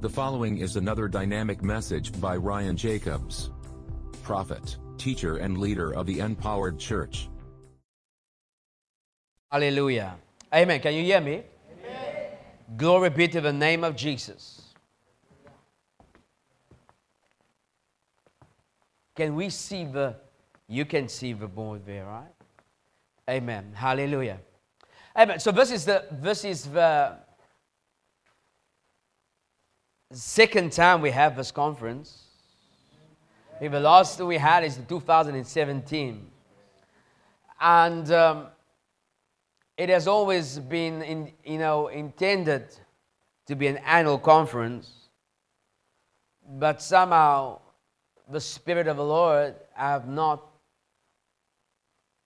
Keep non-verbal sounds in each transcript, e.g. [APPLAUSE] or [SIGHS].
The following is another dynamic message by Ryan Jacobs, prophet, teacher, and leader of the Empowered Church. Hallelujah. Amen. Can you hear me? Glory be to the name of Jesus. Can we see the, you can see the board there, right? Amen. Hallelujah. Amen. So this is the, this is the second time we have this conference. The last we had is 2017. And um, it has always been, in, you know, intended to be an annual conference. But somehow the Spirit of the Lord have not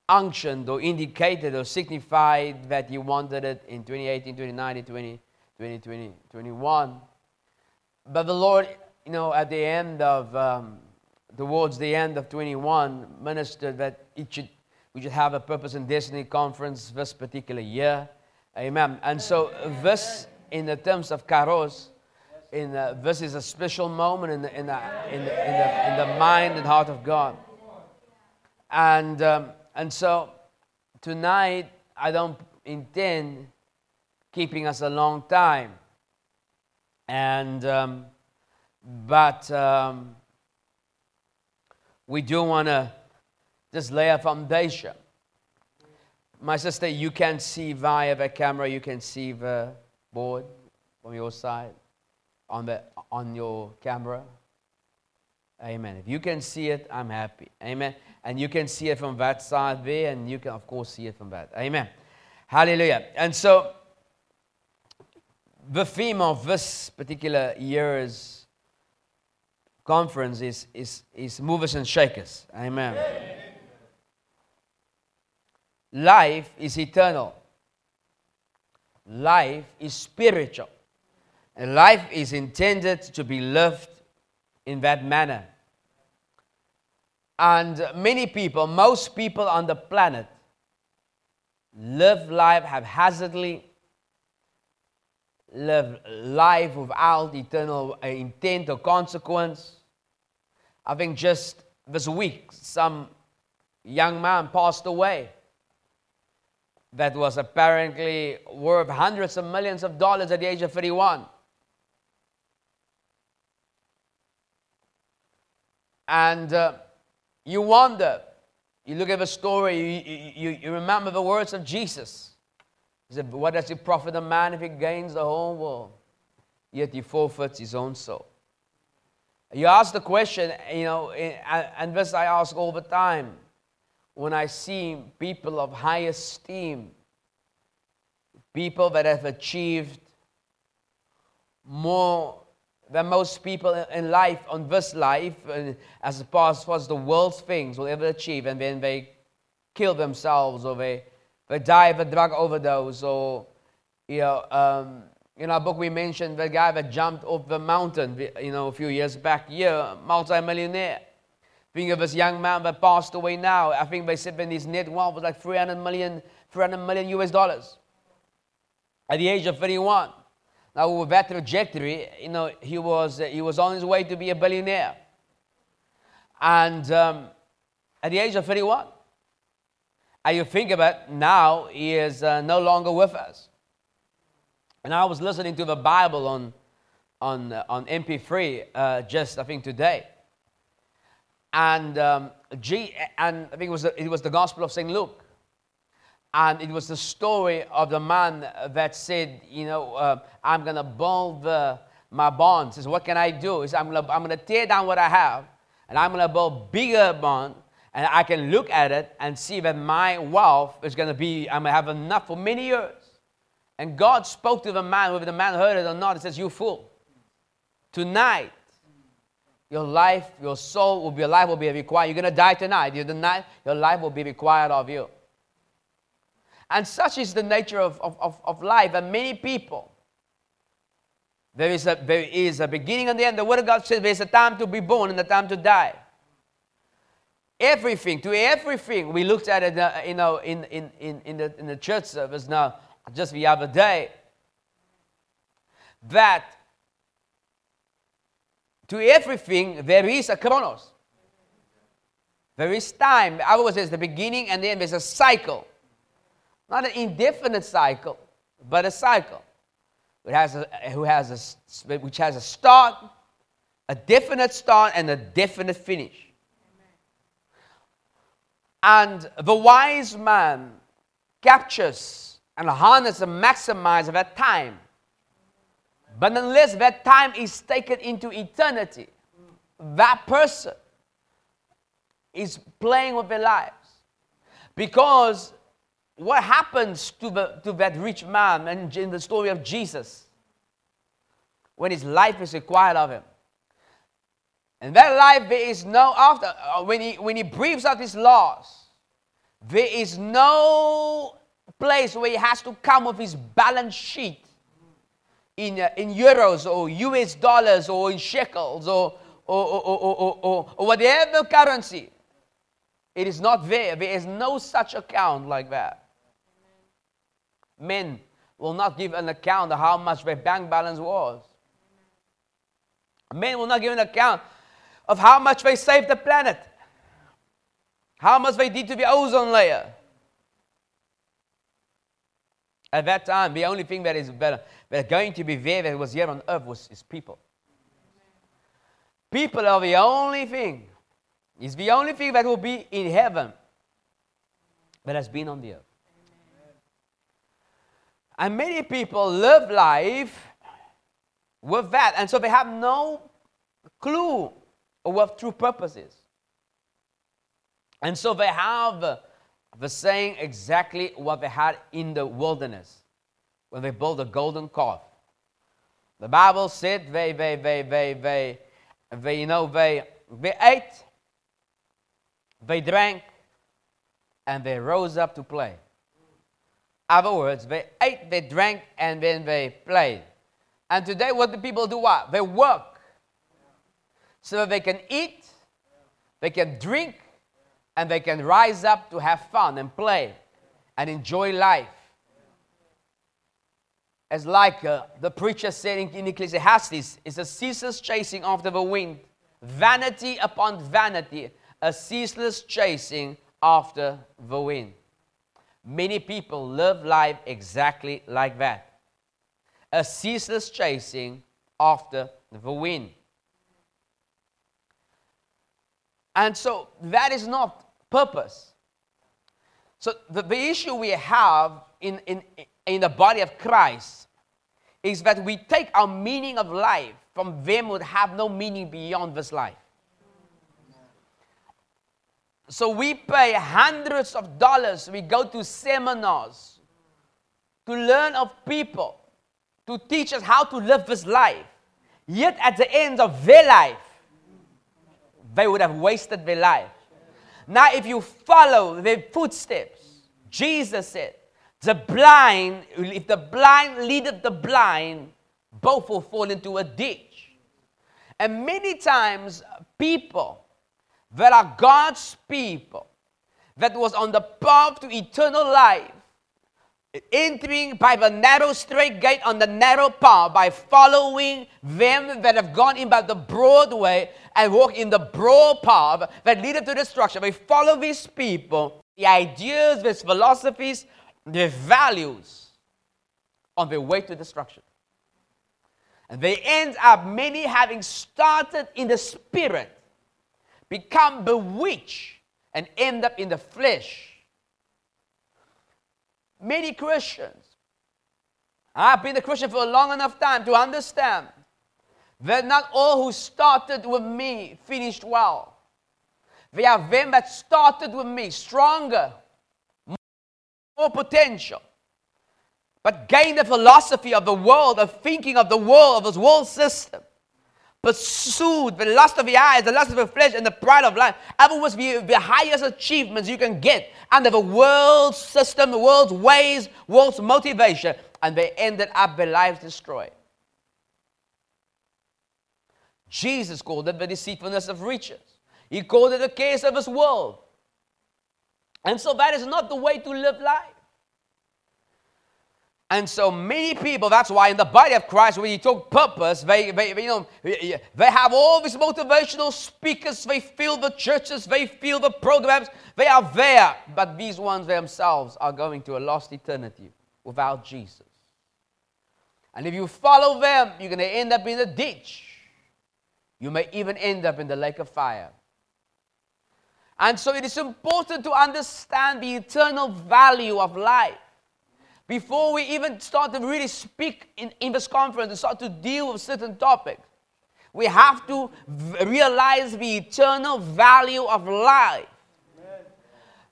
unctioned or indicated or signified that He wanted it in 2018, 2019, 20, 2020, 21. But the Lord, you know, at the end of, um, towards the end of 21, ministered that it should, we should have a Purpose and Destiny conference this particular year. Amen. And so, this, in the terms of Kairos, in the, this is a special moment in the, in the, in the, in the, in the mind and heart of God. And, um, and so tonight, I don't intend keeping us a long time. And, um, but um, we do want to just lay a foundation. My sister, you can see via the camera, you can see the board from your side on, the, on your camera. Amen. If you can see it, I'm happy. Amen. And you can see it from that side there, and you can, of course, see it from that. Amen. Hallelujah. And so, the theme of this particular year's conference is, is, is movers and shakers. Amen. Amen. Life is eternal, life is spiritual. And life is intended to be lived in that manner. And many people, most people on the planet, live life haphazardly, live life without eternal uh, intent or consequence. I think just this week, some young man passed away that was apparently worth hundreds of millions of dollars at the age of 31. And uh, you wonder, you look at the story, you, you, you remember the words of Jesus. He said, What does it profit a man if he gains the whole world, yet he forfeits his own soul? You ask the question, you know, and this I ask all the time when I see people of high esteem, people that have achieved more than most people in life, on this life, as far as the world's things will ever achieve, and then they kill themselves or they, they die of a drug overdose or, you know, um, in our book we mentioned the guy that jumped off the mountain, you know, a few years back here, multi-millionaire. Think of this young man that passed away now. I think they said that his net wealth was like 300 million, 300 million US dollars at the age of 31. Now, with that trajectory, you know, he was, he was on his way to be a billionaire. And um, at the age of 31, and you think about now, he is uh, no longer with us. And I was listening to the Bible on, on, uh, on MP3 uh, just, I think, today. And, um, G, and I think it was, the, it was the Gospel of St. Luke. And it was the story of the man that said, you know, uh, I'm going to build my bonds. He says, what can I do? He said, I'm going to I'm gonna tear down what I have, and I'm going to build bigger bond, and I can look at it and see that my wealth is going to be, I'm going to have enough for many years. And God spoke to the man, whether the man heard it or not, he says, you fool. Tonight, your life, your soul will be, your life will be required. You're going to die tonight. You're your life will be required of you. And such is the nature of, of, of, of life. And many people, there is, a, there is a beginning and the end. The Word of God says there's a time to be born and a time to die. Everything, to everything. We looked at it uh, you know, in, in, in, in, the, in the church service now, just the other day, that to everything, there is a chronos. There is time. Otherwise, there's the beginning and then there's a cycle. Not an indefinite cycle, but a cycle. It has a, who has a, which has a start, a definite start, and a definite finish. And the wise man captures and harnesses and maximizes that time. But unless that time is taken into eternity, that person is playing with their lives. Because what happens to, the, to that rich man and in the story of Jesus when his life is required of him? And that life, there is no after, uh, when he, when he breathes out his loss, there is no place where he has to come with his balance sheet in, uh, in euros or US dollars or in shekels or, or, or, or, or whatever currency. It is not there. There is no such account like that. Men will not give an account of how much their bank balance was. Men will not give an account of how much they saved the planet, how much they did to the ozone layer. At that time, the only thing that is better, that going to be there that was here on earth was is people. People are the only thing is the only thing that will be in heaven that has been on the earth. And many people live life with that, and so they have no clue what true purpose is. And so they have the saying exactly what they had in the wilderness when they built the golden calf. The Bible said they, they, they, they, they, they, you know, they, they ate they drank and they rose up to play. Other words, they ate, they drank, and then they played. And today, what do people do? What? They work so that they can eat, they can drink, and they can rise up to have fun and play and enjoy life. As like uh, the preacher said in Ecclesiastes, it's a ceaseless chasing after the wind, vanity upon vanity a ceaseless chasing after the wind. Many people live life exactly like that a ceaseless chasing after the wind. And so that is not purpose. So the, the issue we have in, in, in the body of Christ is that we take our meaning of life from them who have no meaning beyond this life. So we pay hundreds of dollars. We go to seminars to learn of people, to teach us how to live this life. Yet at the end of their life, they would have wasted their life. Now, if you follow their footsteps, Jesus said, the blind, if the blind leadeth the blind, both will fall into a ditch. And many times, people that are God's people that was on the path to eternal life, entering by the narrow straight gate on the narrow path by following them that have gone in by the broad way and walk in the broad path that lead to destruction. They follow these people, the ideas, these philosophies, their values on their way to destruction. And they end up, many having started in the spirit become bewitched and end up in the flesh. Many Christians, I've been a Christian for a long enough time to understand that not all who started with me finished well. There are them that started with me stronger, more potential, but gained the philosophy of the world, of thinking of the world, of this world system pursued the lust of the eyes, the lust of the flesh, and the pride of life. Ever was the, the highest achievements you can get under the world's system, the world's ways, world's motivation, and they ended up their lives destroyed. Jesus called it the deceitfulness of riches. He called it the case of this world. And so that is not the way to live life. And so many people, that's why in the body of Christ, when you talk purpose, they, they, you know, they have all these motivational speakers, they fill the churches, they fill the programs, they are there. But these ones themselves are going to a lost eternity without Jesus. And if you follow them, you're going to end up in a ditch. You may even end up in the lake of fire. And so it is important to understand the eternal value of life before we even start to really speak in, in this conference and start to deal with certain topics, we have to v- realize the eternal value of life. Amen.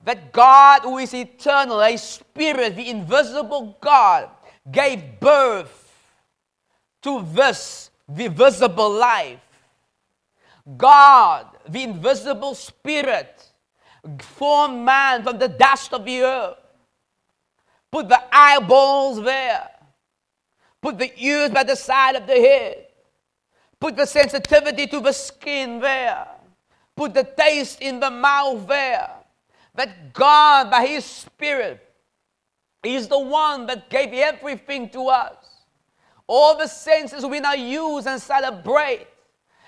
That God, who is eternal, a spirit, the invisible God, gave birth to this, the visible life. God, the invisible spirit, formed man from the dust of the earth Put the eyeballs there. Put the ears by the side of the head. Put the sensitivity to the skin there. Put the taste in the mouth there. That God, by His Spirit, is the one that gave everything to us. All the senses we now use and celebrate.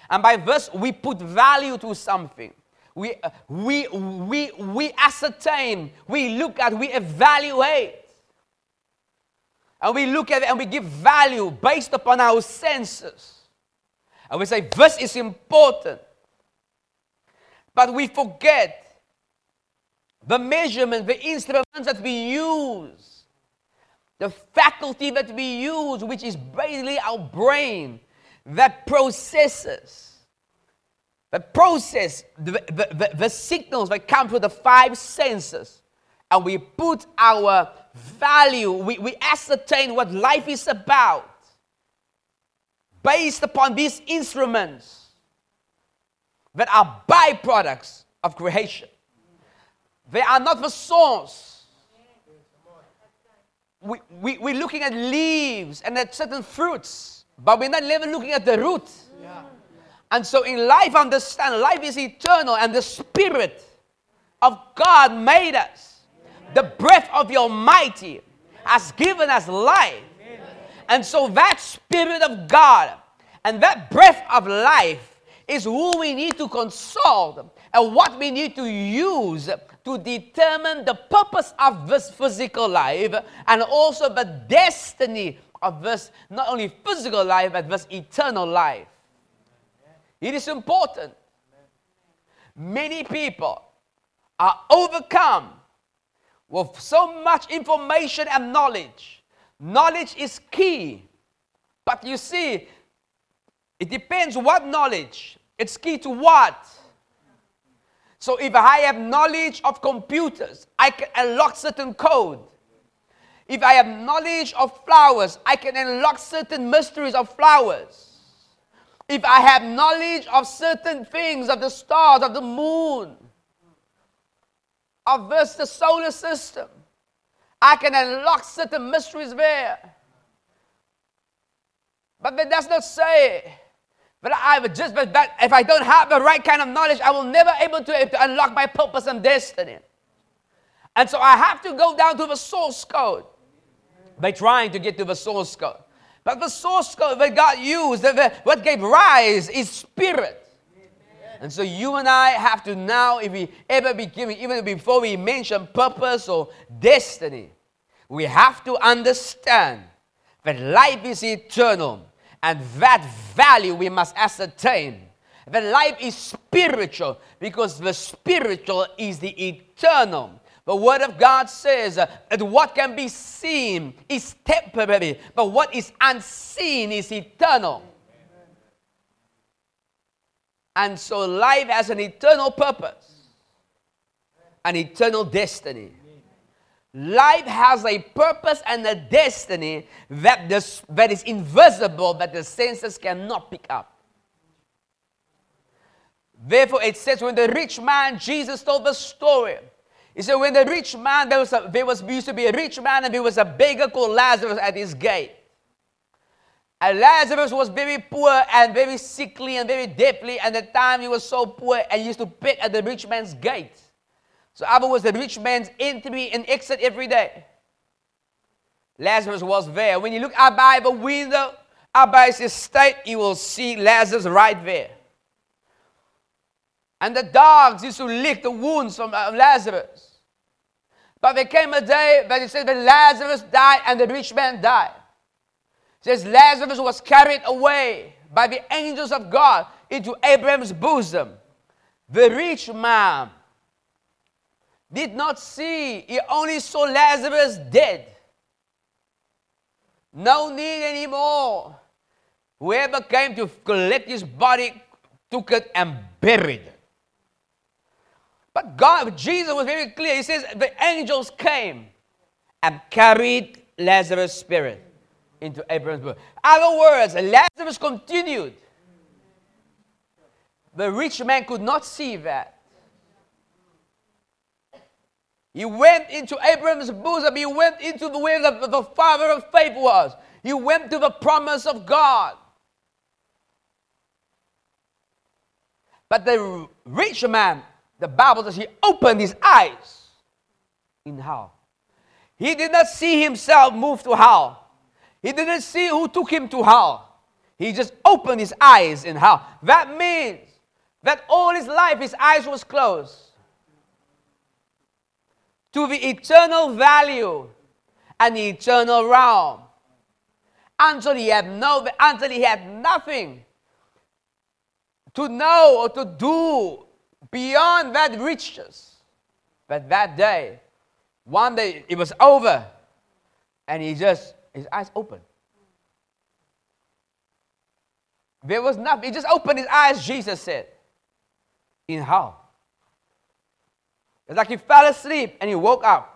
And by this, we put value to something. We, we, we, we ascertain, we look at, we evaluate and we look at it and we give value based upon our senses. And we say, this is important. But we forget the measurement, the instruments that we use, the faculty that we use, which is basically our brain that processes, that process the, the, the, the signals that come through the five senses. And we put our value, we, we ascertain what life is about based upon these instruments that are byproducts of creation. They are not the source. We, we, we're looking at leaves and at certain fruits, but we're not even looking at the root. Yeah. And so in life, understand life is eternal, and the Spirit of God made us the breath of the Almighty has given us life. And so that Spirit of God and that breath of life is who we need to consult and what we need to use to determine the purpose of this physical life and also the destiny of this not only physical life but this eternal life. It is important. Many people are overcome with so much information and knowledge. Knowledge is key. But you see, it depends what knowledge. It's key to what? So if I have knowledge of computers, I can unlock certain code. If I have knowledge of flowers, I can unlock certain mysteries of flowers. If I have knowledge of certain things, of the stars, of the moon, of this, the solar system. I can unlock certain mysteries there. But that does not say that I would just that if I don't have the right kind of knowledge, I will never able to, to unlock my purpose and destiny. And so I have to go down to the source code by trying to get to the source code. But the source code that God used, that what gave rise, is spirit. And so you and I have to now, if we ever be given, even before we mention purpose or destiny, we have to understand that life is eternal and that value we must ascertain. That life is spiritual because the spiritual is the eternal. The Word of God says that what can be seen is temporary, but what is unseen is eternal. And so life has an eternal purpose, an eternal destiny. Life has a purpose and a destiny that, this, that is invisible, that the senses cannot pick up. Therefore, it says when the rich man, Jesus told the story. He said, when the rich man, there was, a, there was used to be a rich man and there was a beggar called Lazarus at his gate. And Lazarus was very poor and very sickly and very deeply. And at the time he was so poor and used to pick at the rich man's gate. So Abba was the rich man's entry and exit every day. Lazarus was there. When you look out by the window, out by his estate, you will see Lazarus right there. And the dogs used to lick the wounds from uh, Lazarus. But there came a day that it said that Lazarus died and the rich man died. Says Lazarus was carried away by the angels of God into Abraham's bosom. The rich man did not see, he only saw Lazarus dead. No need anymore. Whoever came to collect his body took it and buried it. But God, Jesus was very clear. He says the angels came and carried Lazarus' spirit into Abraham's bosom. Other words, Lazarus continued. The rich man could not see that. He went into Abraham's bosom. He went into the way that the father of faith was. He went to the promise of God. But the rich man the Bible says he opened his eyes in hell. He did not see himself move to hell. He didn't see who took him to hell. He just opened his eyes in hell. That means that all his life his eyes was closed to the eternal value and the eternal realm until he had no until he had nothing to know or to do beyond that riches. But that day, one day it was over, and he just, his eyes opened. There was nothing. He just opened his eyes, Jesus said. In how? It's like he fell asleep and he woke up.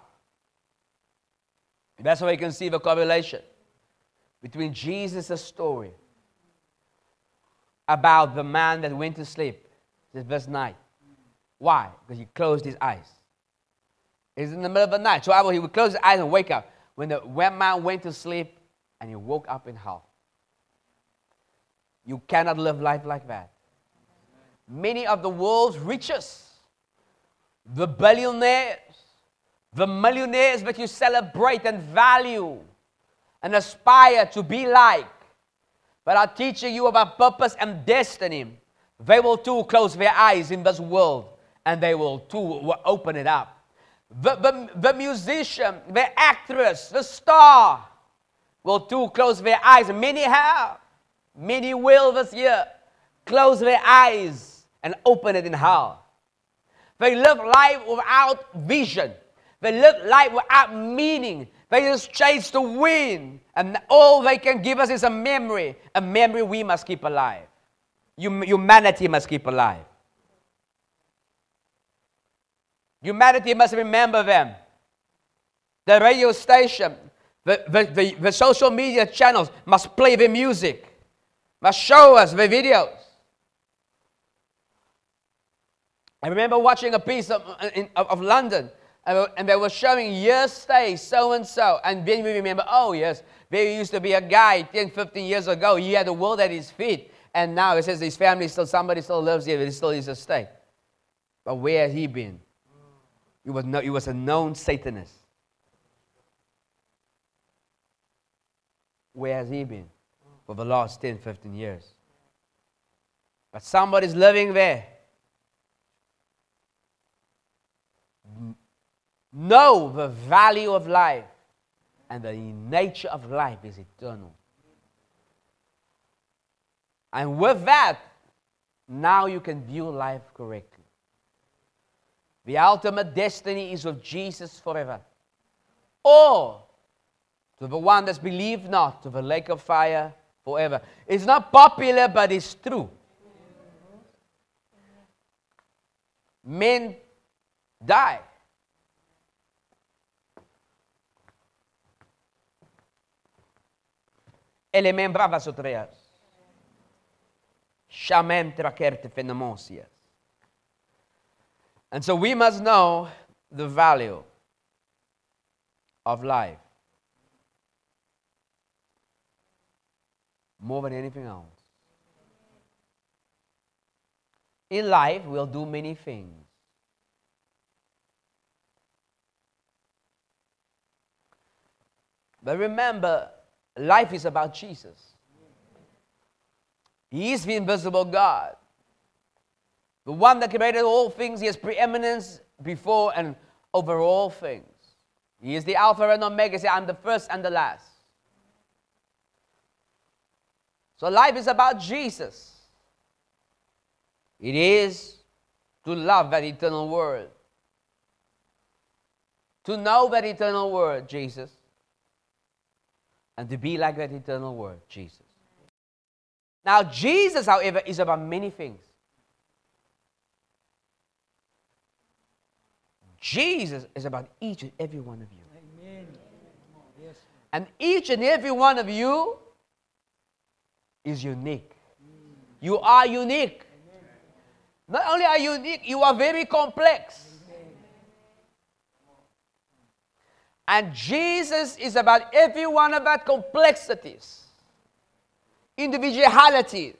That's how you can see the correlation between Jesus' story about the man that went to sleep, this verse 9, why? Because he closed his eyes. It's in the middle of the night. So he would close his eyes and wake up. When the man went to sleep and he woke up in hell. You cannot live life like that. Many of the world's richest, the billionaires, the millionaires that you celebrate and value and aspire to be like, but are teaching you about purpose and destiny, they will too close their eyes in this world and they will too open it up. The, the, the musician, the actress, the star will too close their eyes. Many have, many will this year close their eyes and open it in hell. They live life without vision. They live life without meaning. They just chase the wind, And all they can give us is a memory, a memory we must keep alive. Humanity must keep alive. Humanity must remember them. The radio station, the, the, the, the social media channels must play the music, must show us the videos. I remember watching a piece of, in, of, of London, and they were showing year stay, so and so. And then we remember, oh, yes, there used to be a guy 10, 15 years ago. He had the world at his feet. And now it says his family still, somebody still lives here, but he still his stay. But where has he been? He was, no, he was a known Satanist. Where has he been for the last 10, 15 years? But somebody's living there. Know the value of life and the nature of life is eternal. And with that, now you can view life correctly. The ultimate destiny is with Jesus forever. Or to the one that's believed not, to the lake of fire forever. It's not popular, but it's true. Men die. Ele brava sotreas. Shamen trakerte fenomosias. And so we must know the value of life more than anything else. In life, we'll do many things. But remember, life is about Jesus. He is the invisible God. The one that created all things, he has preeminence before and over all things. He is the Alpha and Omega. Say, I'm the first and the last. So life is about Jesus. It is to love that eternal word. To know that eternal word, Jesus. And to be like that eternal word, Jesus. Now, Jesus, however, is about many things. Jesus is about each and every one of you. Amen. Yes. And each and every one of you is unique. You are unique. Not only are you unique, you are very complex. And Jesus is about every one of that complexities, individualities.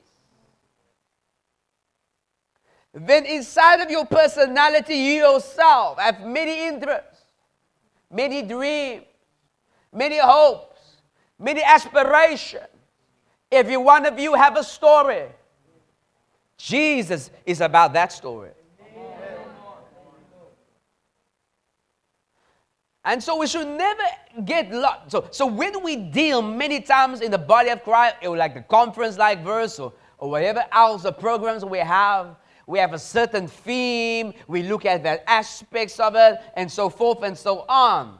Then inside of your personality, you yourself have many interests, many dreams, many hopes, many aspirations. Every one of you have a story. Jesus is about that story. And so we should never get lost. So, so when we deal many times in the body of Christ, or like the conference like verse or, or whatever else the programs we have, we have a certain theme, we look at the aspects of it, and so forth and so on.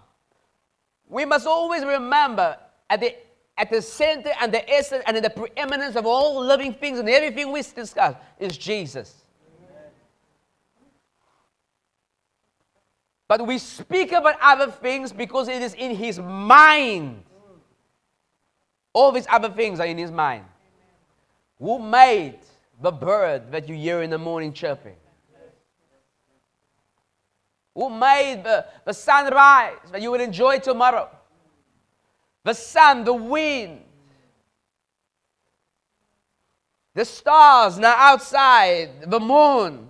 We must always remember at the at the center and the essence and in the preeminence of all living things and everything we discuss is Jesus. But we speak about other things because it is in his mind. All these other things are in his mind. Who made the bird that you hear in the morning chirping? Who made the, the sunrise that you will enjoy tomorrow? the sun, the wind, the stars now outside, the moon.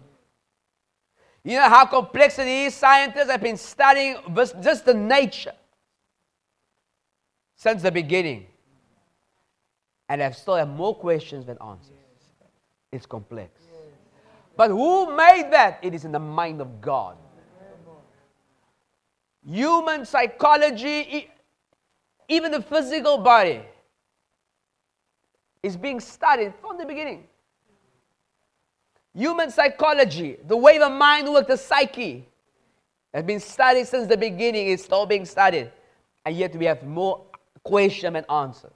You know how complex it is? Scientists have been studying this, just the nature since the beginning. And have still have more questions than answers. It's complex. But who made that? It is in the mind of God. Human psychology even the physical body is being studied from the beginning. Human psychology, the way the mind works, the psyche, has been studied since the beginning. It's still being studied. And yet we have more questions and answers.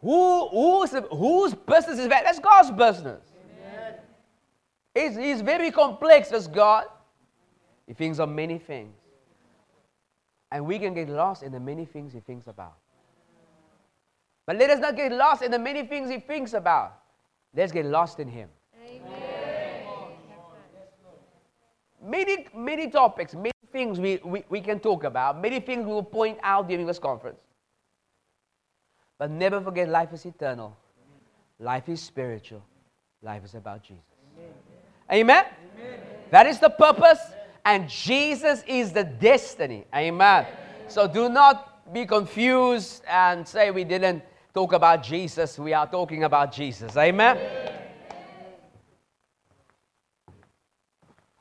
Who, who's, whose business is that? That's God's business. He's, he's very complex as God. He thinks of many things. And we can get lost in the many things he thinks about. But let us not get lost in the many things he thinks about. Let's get lost in him. Amen. Many, many topics, many things we, we, we can talk about, many things we will point out during this conference. But never forget life is eternal, life is spiritual, life is about Jesus. Amen? Amen. That is the purpose and Jesus is the destiny. Amen. So do not be confused and say we didn't talk about Jesus. We are talking about Jesus. Amen.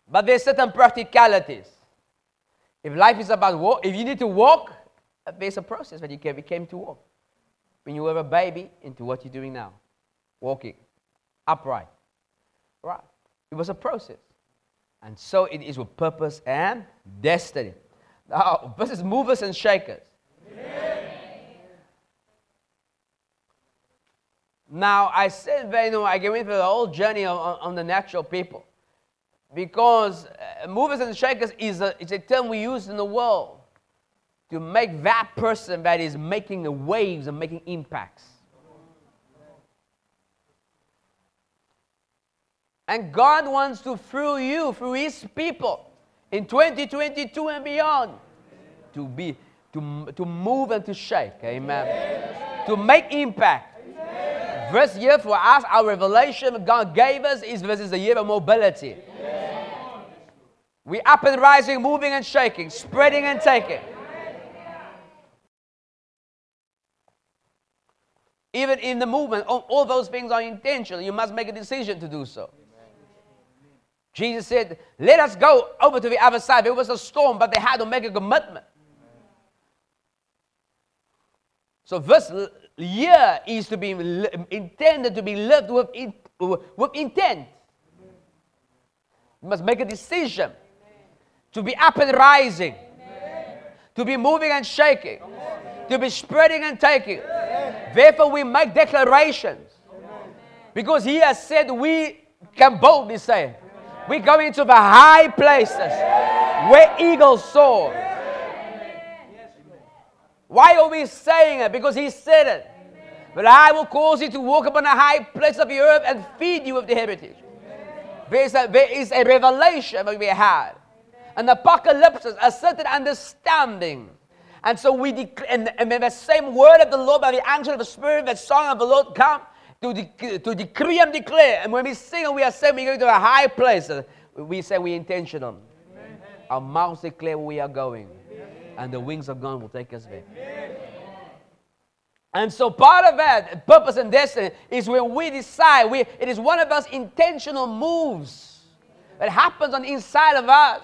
But there's certain practicalities. If life is about walk, if you need to walk, there's a process that you came, came to walk. When you were a baby into what you're doing now, walking upright. Right? It was a process. And so it is with purpose and destiny. Now, versus movers and shakers. Now, I said you know, I came into the whole journey on, on the natural people. Because uh, movers and shakers is a, it's a term we use in the world to make that person that is making the waves and making impacts. And God wants to, through you, through His people, in 2022 and beyond, to be, to, to move and to shake. Amen. Amen. To make impact. This year for us, our revelation God gave us is this is a year of mobility. We up and rising, moving and shaking, spreading and taking. Even in the movement, all, those things are intentional. You must make a decision to do so. Jesus said, Let us go over to the other side. There was a storm, but they had to make a commitment. So this year is to be intended to be lived with, with intent. You must make a decision to be up and rising, to be moving and shaking, to be spreading and taking. Therefore, we make declarations because He has said we can boldly say, We go into the high places where eagles soar. Why are we saying it? Because He said it. But I will cause you to walk upon the high place of the earth and feed you with the heritage. There is a, there is a revelation that we had. An apocalypse, a certain understanding. And so we declare, and, and the same word of the Lord by the angel of the Spirit, the song of the Lord come to, de- to decree and declare. And when we sing and we are saying we go to a high place, we say we intentional. Amen. Our mouths declare where we are going. Amen. And the wings of God will take us there. Amen. And so part of that, purpose and destiny, is when we decide, we, it is one of those intentional moves that happens on the inside of us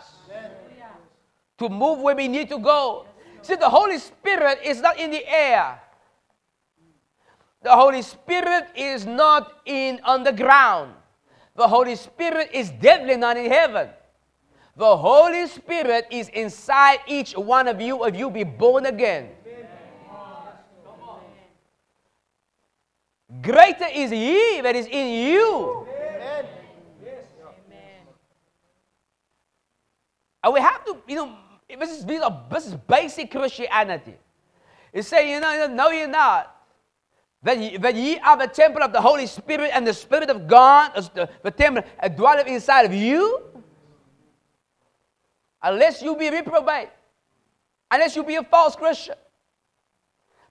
to move where we need to go. See, the Holy Spirit is not in the air. The Holy Spirit is not in on the ground. The Holy Spirit is definitely not in heaven. The Holy Spirit is inside each one of you if you be born again. Greater is He that is in you. Amen. And we have to, you know, this is, this is basic Christianity. It's saying, you know, no, you're not. That ye, that ye are the temple of the Holy Spirit and the Spirit of God, the, the temple dwelleth inside of you. Unless you be reprobate. Unless you be a false Christian.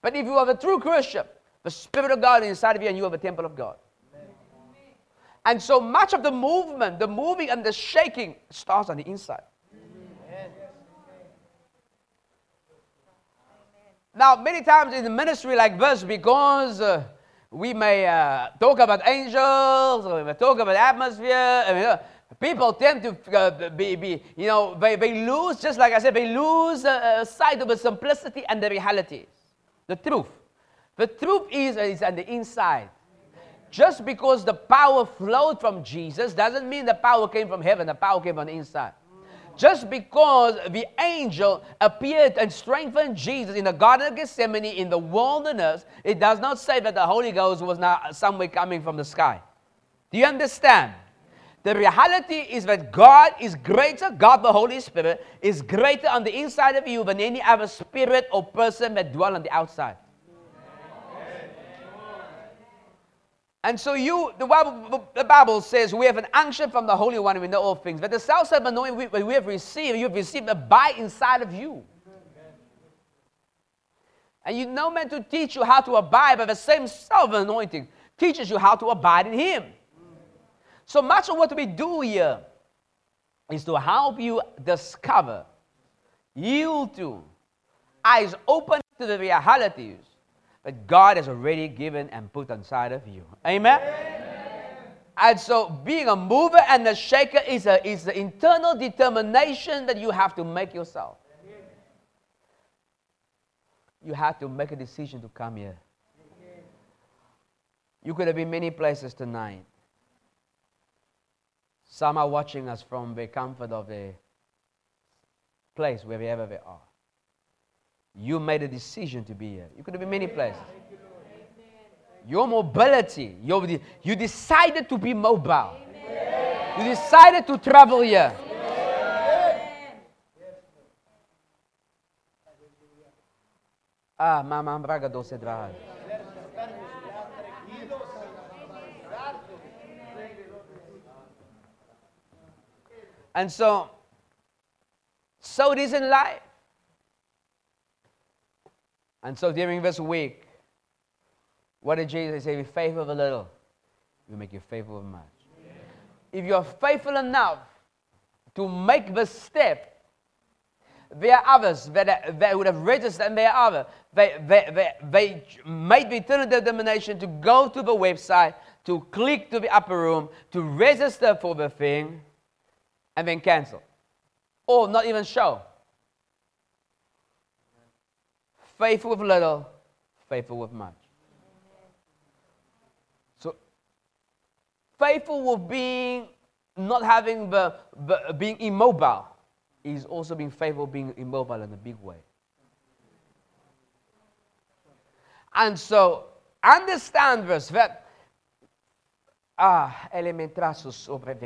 But if you are a true Christian, the Spirit of God is inside of you and you are the temple of God. And so much of the movement, the moving and the shaking starts on the inside. Now, many times in the ministry like this, because uh, we may uh, talk about angels, we may talk about atmosphere, uh, people tend to uh, be, be, you know, they, they lose, just like I said, they lose uh, sight of the simplicity and the reality, the truth. The truth is, is on the inside. Just because the power flowed from Jesus doesn't mean the power came from heaven, the power came from the inside. Just because the angel appeared and strengthened Jesus in the Garden of Gethsemane in the wilderness, it does not say that the Holy Ghost was not somewhere coming from the sky. Do you understand? The reality is that God is greater, God the Holy Spirit is greater on the inside of you than any other spirit or person that dwell on the outside. And so you, the Bible, the Bible says we have an unction from the Holy One, we know all things. But the self-same anointing we, we have received, you have received abide inside of you. And you know meant to teach you how to abide, but the same self-anointing teaches you how to abide in Him. So much of what we do here is to help you discover, yield to, eyes open to the realities that God has already given and put inside of you. Amen? Amen. And so, being a mover and a shaker is, a, is the internal determination that you have to make yourself. You have to make a decision to come here. You could have been many places tonight. Some are watching us from the comfort of the place wherever they are. You made a decision to be here. You could have been many places. Your mobility, your, you decided to be mobile. You decided to travel here. Ah, mama, braga doce. And so, so it is in life. And so during this week, what did Jesus say? Be faithful of a little, will make you faithful of much. If you're faithful enough to make the step, there are others that, that would have registered and there are others. They, they, they, they made the eternal determination to go to the website, to click to the upper room, to register for the thing, and then cancel. Or not even show. Faithful with little, faithful with much. So, faithful with being, not having the, the being immobile, is also being faithful, being immobile in a big way. And so, understand this that ah, elementrasus sobre.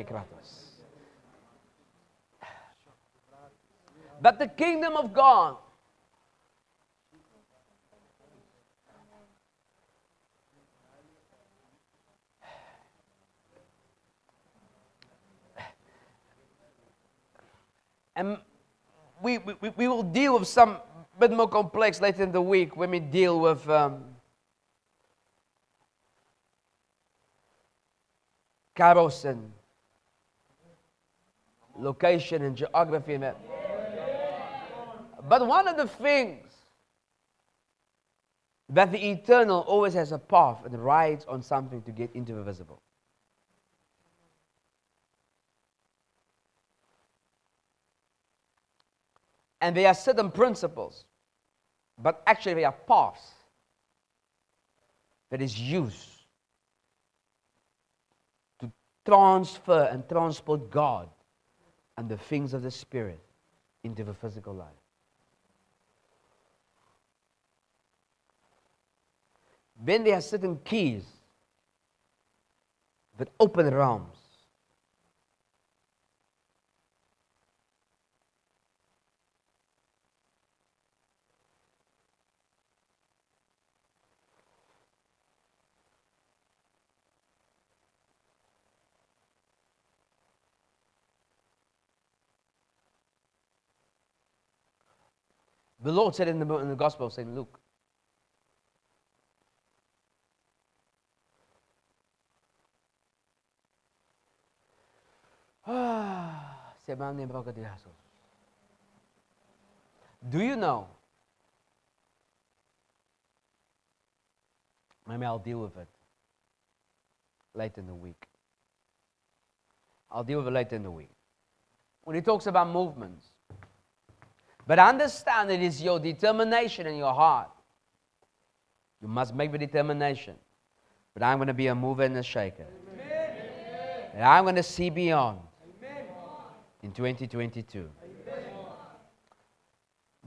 But the kingdom of God And we, we, we will deal with some bit more complex later in the week when we deal with um, kairos and location and geography and that. But one of the things that the eternal always has a path and rides on something to get into the visible. And there are certain principles, but actually they are paths that is used to transfer and transport God and the things of the Spirit into the physical life. Then there are certain keys that open realms. The Lord said in the, in the Gospel of St. Luke, Do you know? Maybe I'll deal with it later in the week. I'll deal with it later in the week. When he talks about movements, but understand it is your determination in your heart. You must make the determination. But I'm going to be a mover and a shaker. Amen. And I'm going to see beyond Amen. in 2022. Amen.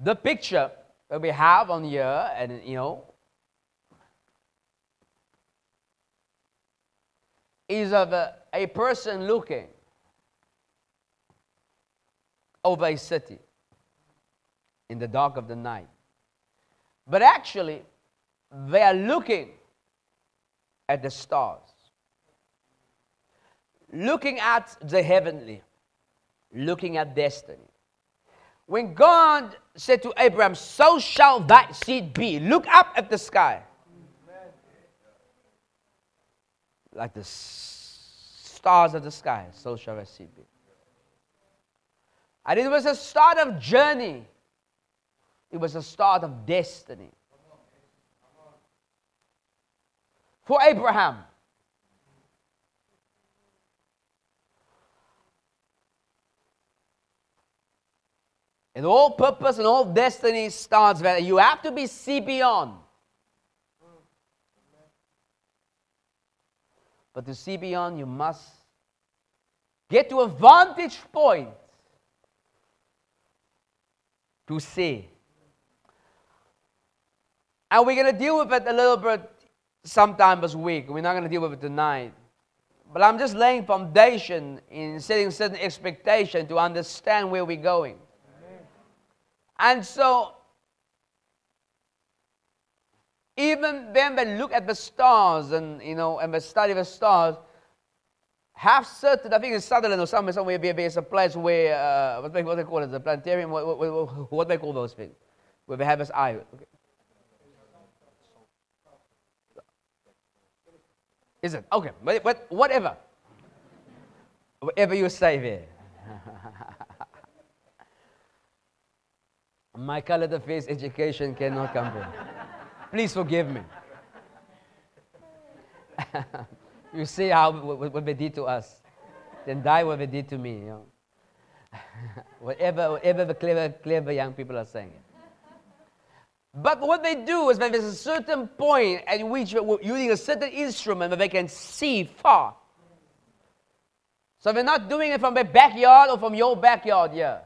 The picture that we have on here, and you know, is of a, a person looking over a city in the dark of the night. But actually, they are looking at the stars, looking at the heavenly, looking at destiny. When God said to Abraham, So shall that seed be, look up at the sky. Like the stars of the sky, so shall that seed be. And it was a start of journey it was the start of destiny. For Abraham, And all purpose and all destiny starts where you have to be see beyond. But to see beyond, you must get to a vantage point to see. And we're going to deal with it a little bit sometime this week. We're not going to deal with it tonight. But I'm just laying foundation in setting certain expectation to understand where we're going. And so, even when we look at the stars and, you know, and we study the stars, have certain, I think in Sutherland or somewhere, somewhere there's a place where, uh, what, they, what they call it, the planetarium, what, what, what, what they call those things, where they have this eye. Okay. Is it? Okay, but, but whatever. Whatever you say there. [LAUGHS] My colored affairs education cannot come from. Please forgive me. [LAUGHS] you see how what, what they did to us. Then die what they did to me. You know? [LAUGHS] whatever, whatever the clever, clever young people are saying. But what they do is when there's a certain point at which using a certain instrument that they can see far. So they're not doing it from their backyard or from your backyard yeah.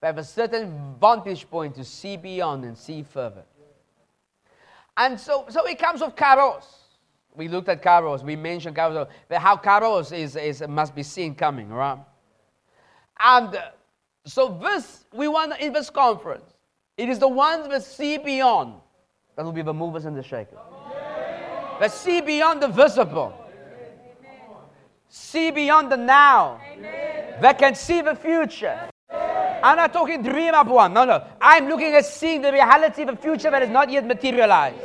They have a certain vantage point to see beyond and see further. And so, so it comes with kairos. We looked at kairos. We mentioned kairos. How kairos is, is must be seen coming, right? And uh, so this, we want in this conference, it is the ones that see beyond that will be the movers and the shakers. That see beyond the visible. See beyond the now. That can see the future. I'm not talking dream up one. No, no. I'm looking at seeing the reality of the future that is not yet materialized.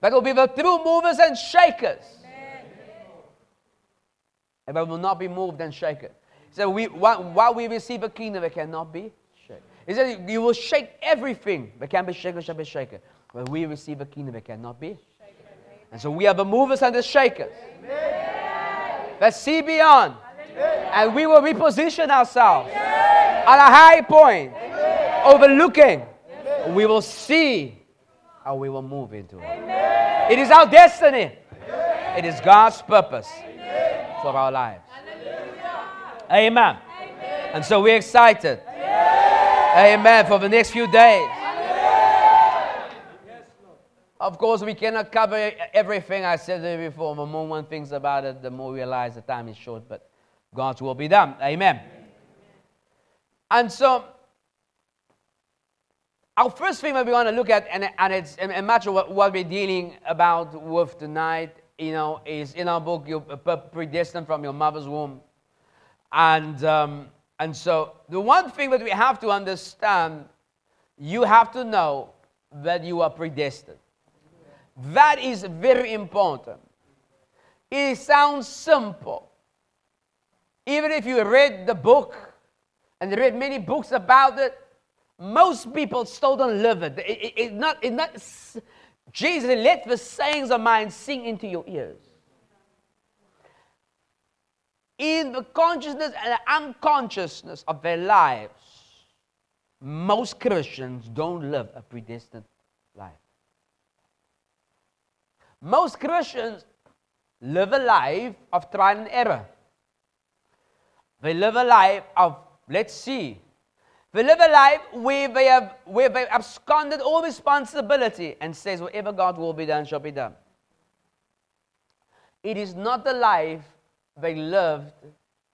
That will be the true movers and shakers. And that will not be moved and shaken. He said, we, while we receive a kingdom, it cannot be shaken. He said, you will shake everything that can be shaken, shall be shaken. When we receive a kingdom, it cannot be shaken. And so we are the movers and the shakers. Let's see beyond. And we will reposition ourselves at a high point, overlooking. We will see how we will move into it. It is our destiny. It is God's purpose for our lives. Amen. And so we're excited. Amen. For the next few days. Of course, we cannot cover everything. I said it before. The more one thinks about it, the more we realize the time is short, but God's will be done. Amen. And so, our first thing that we want to look at, and, and it's and much of what, what we're dealing about with tonight, you know, is in our book, you're predestined from your mother's womb. And, um, and so, the one thing that we have to understand, you have to know that you are predestined. That is very important. It sounds simple. Even if you read the book and read many books about it, most people still don't live it. it, it, it not, it not, Jesus, let the sayings of mine sing into your ears. In the consciousness and unconsciousness of their lives, most Christians don't live a predestined life. Most Christians live a life of trial and error. They live a life of, let's see, they live a life where they have, where they absconded all responsibility and says, whatever God will be done shall be done. It is not the life they lived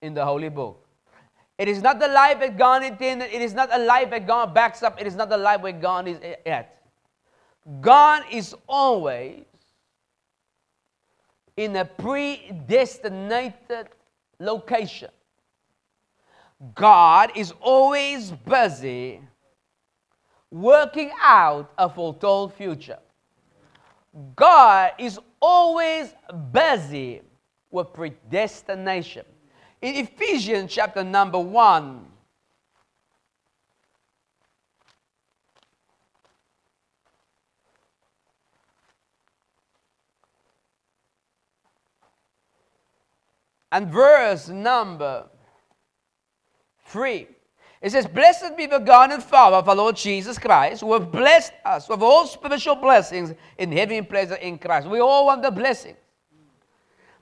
in the Holy Book. It is not the life that God intended. It is not a life that God backs up. It is not the life where God is at. God is always in a predestinated location. God is always busy working out a foretold future. God is always busy with predestination. In Ephesians chapter number 1, and verse number 3. It says, Blessed be the God and Father of our Lord Jesus Christ, who have blessed us with all spiritual blessings in heavenly places in Christ. We all want the blessings.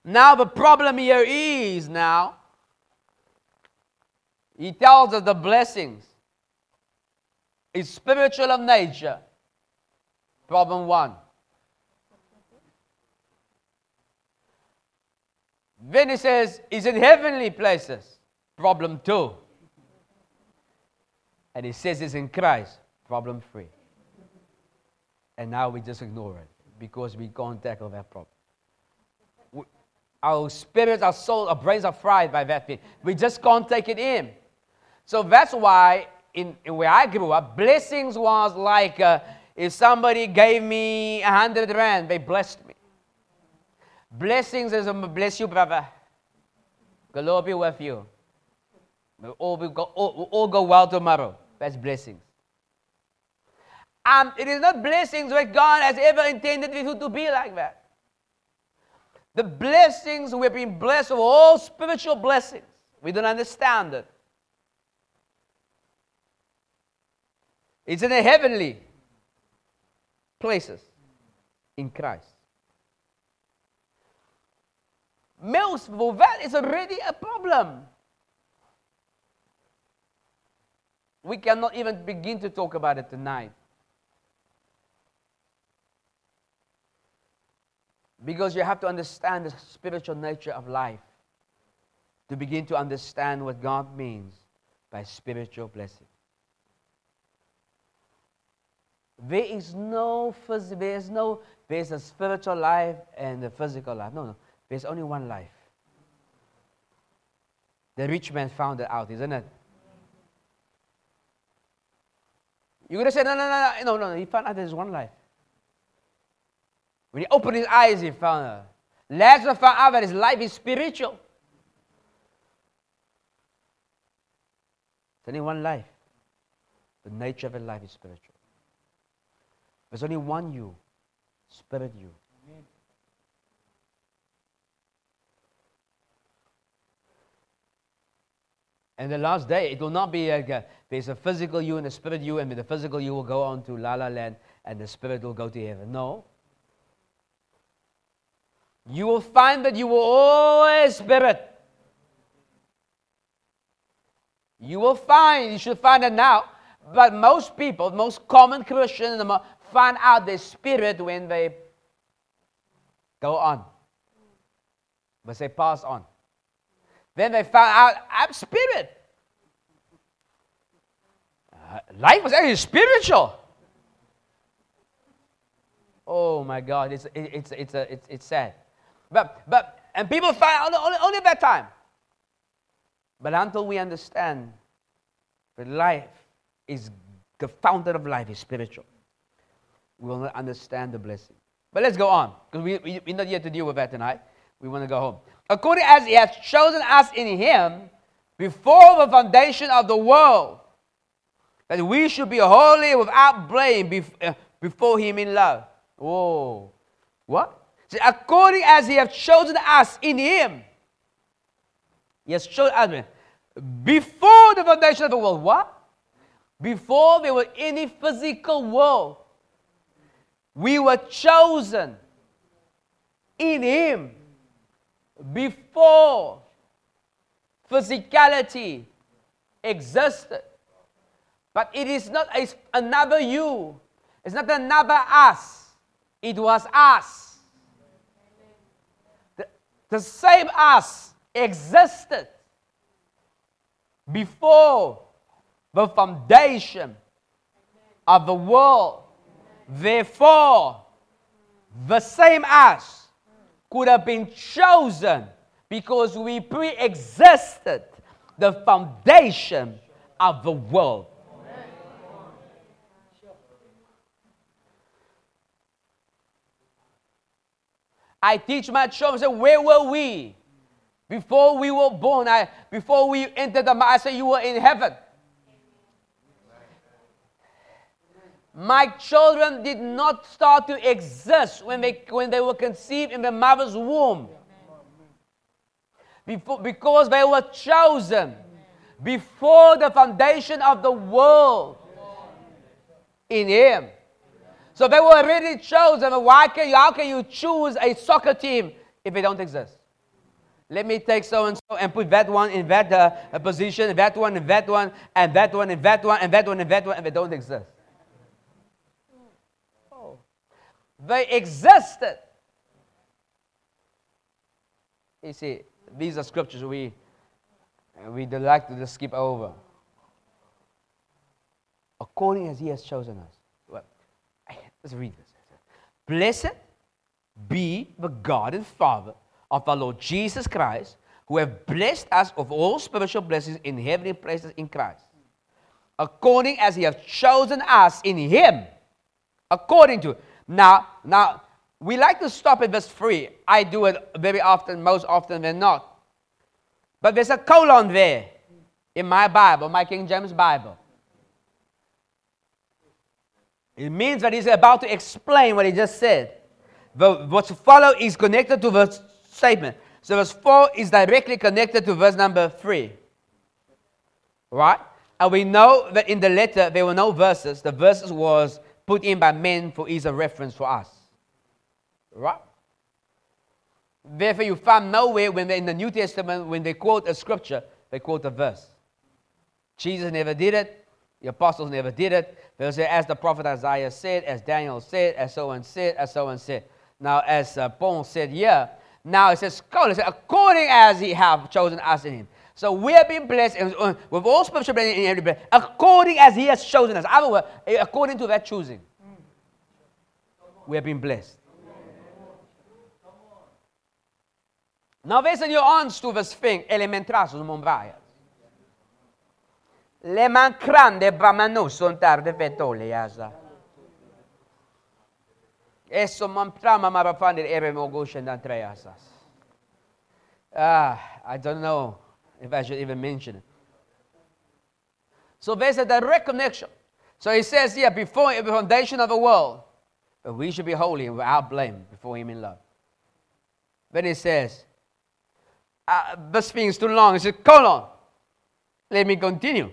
Now, the problem here is now, he tells us the blessings is spiritual of nature. Problem one. Then he says, is in heavenly places. Problem two and he says it's in Christ, problem three. And now we just ignore it because we can't tackle that problem. Our spirits, our soul, our brains are fried by that thing. We just can't take it in. So that's why, in, in where I grew up, blessings was like uh, if somebody gave me a hundred rand, they blessed me. Blessings is, a bless you, brother. The Lord be with you. We'll all, we'll go, all, we'll all go well tomorrow. That's blessings. And it is not blessings where God has ever intended for you to be like that. The blessings we've been blessed with all spiritual blessings. We don't understand it. It's in the heavenly places in Christ. Most people, that is already a problem. We cannot even begin to talk about it tonight. Because you have to understand the spiritual nature of life to begin to understand what God means by spiritual blessing. There is no physical. there is no there's a spiritual life and a physical life. No, no. There's only one life. The rich man found it out, isn't it? You're to say, no, no, no, no, no, no. He found out there's one life. When he opened his eyes, he found out. Lazarus found out that his life is spiritual. There's only one life. The nature of a life is spiritual. There's only one you, spirit you. And the last day, it will not be like a, there's a physical you and a spirit you, and the physical you will go on to La La Land, and the spirit will go to heaven. No. You will find that you will always spirit. You will find, you should find it now, but most people, most common Christians, find out their spirit when they go on. But they pass on. Then they found out I'm spirit. Uh, life was actually spiritual. Oh my God, it's, it's, it's, a, it's, it's sad. But, but, and people find only, only, only that time. But until we understand that life is the fountain of life is spiritual, we will not understand the blessing. But let's go on, because we, we, we're not yet to deal with that tonight. We want to go home according as he has chosen us in him before the foundation of the world, that we should be holy without blame uh, before him in love. Whoa. What? According as he has chosen us in him, he has chosen us before the foundation of the world. What? Before there were any physical world, we were chosen in him before physicality existed. But it is not a, another you, it's not another us, it was us. The, the same us existed before the foundation of the world. Therefore, the same us could have been chosen because we pre existed the foundation of the world. I teach my children, say, where were we? Before we were born, I, before we entered the I say you were in heaven. My children did not start to exist when they, when they were conceived in the mother's womb. Before, because they were chosen before the foundation of the world in Him. So they were already chosen. Why can you, how can you choose a soccer team if they don't exist? Let me take so and so and put that one in that uh, position, that one in that one, and that one in that one, and that one in that one, and they don't exist. Oh. They existed. You see, these are scriptures we we like to just skip over. According as He has chosen us. Let's read this. Blessed be the God and Father of our Lord Jesus Christ, who have blessed us of all spiritual blessings in heavenly places in Christ, according as He has chosen us in Him, according to now, now we like to stop at verse 3. I do it very often, most often than not. But there's a colon there. in my Bible, my King James Bible. It means that he's about to explain what he just said. The, what's follow is connected to the statement. So verse 4 is directly connected to verse number 3. Right? And we know that in the letter there were no verses. The verses was put in by men for ease of reference for us. Right? Therefore, you find nowhere when in the New Testament, when they quote a scripture, they quote a verse. Jesus never did it. The apostles never did it. They'll say, as the prophet Isaiah said, as Daniel said, as so and said, as so and said. Now, as uh, Paul said here, now it says, according as he have chosen us in him. So we have been blessed with all spiritual blessing in every blessing, according as he has chosen us. Other word, eh, according to that choosing. We have been blessed. Now vezi io on stu vesfeng elementrasus mombraias. Le mancrande bamanu son tarde vetole yasa. Esso man trama marafande ere mogushen dan treyasas. Ah, I don't know if I should even mention it. So there's a direct connection. So he says here, before the foundation of the world, that we should be holy and without blame before him in love. Then he says, uh, this thing is too long. He says, colon. Let me continue.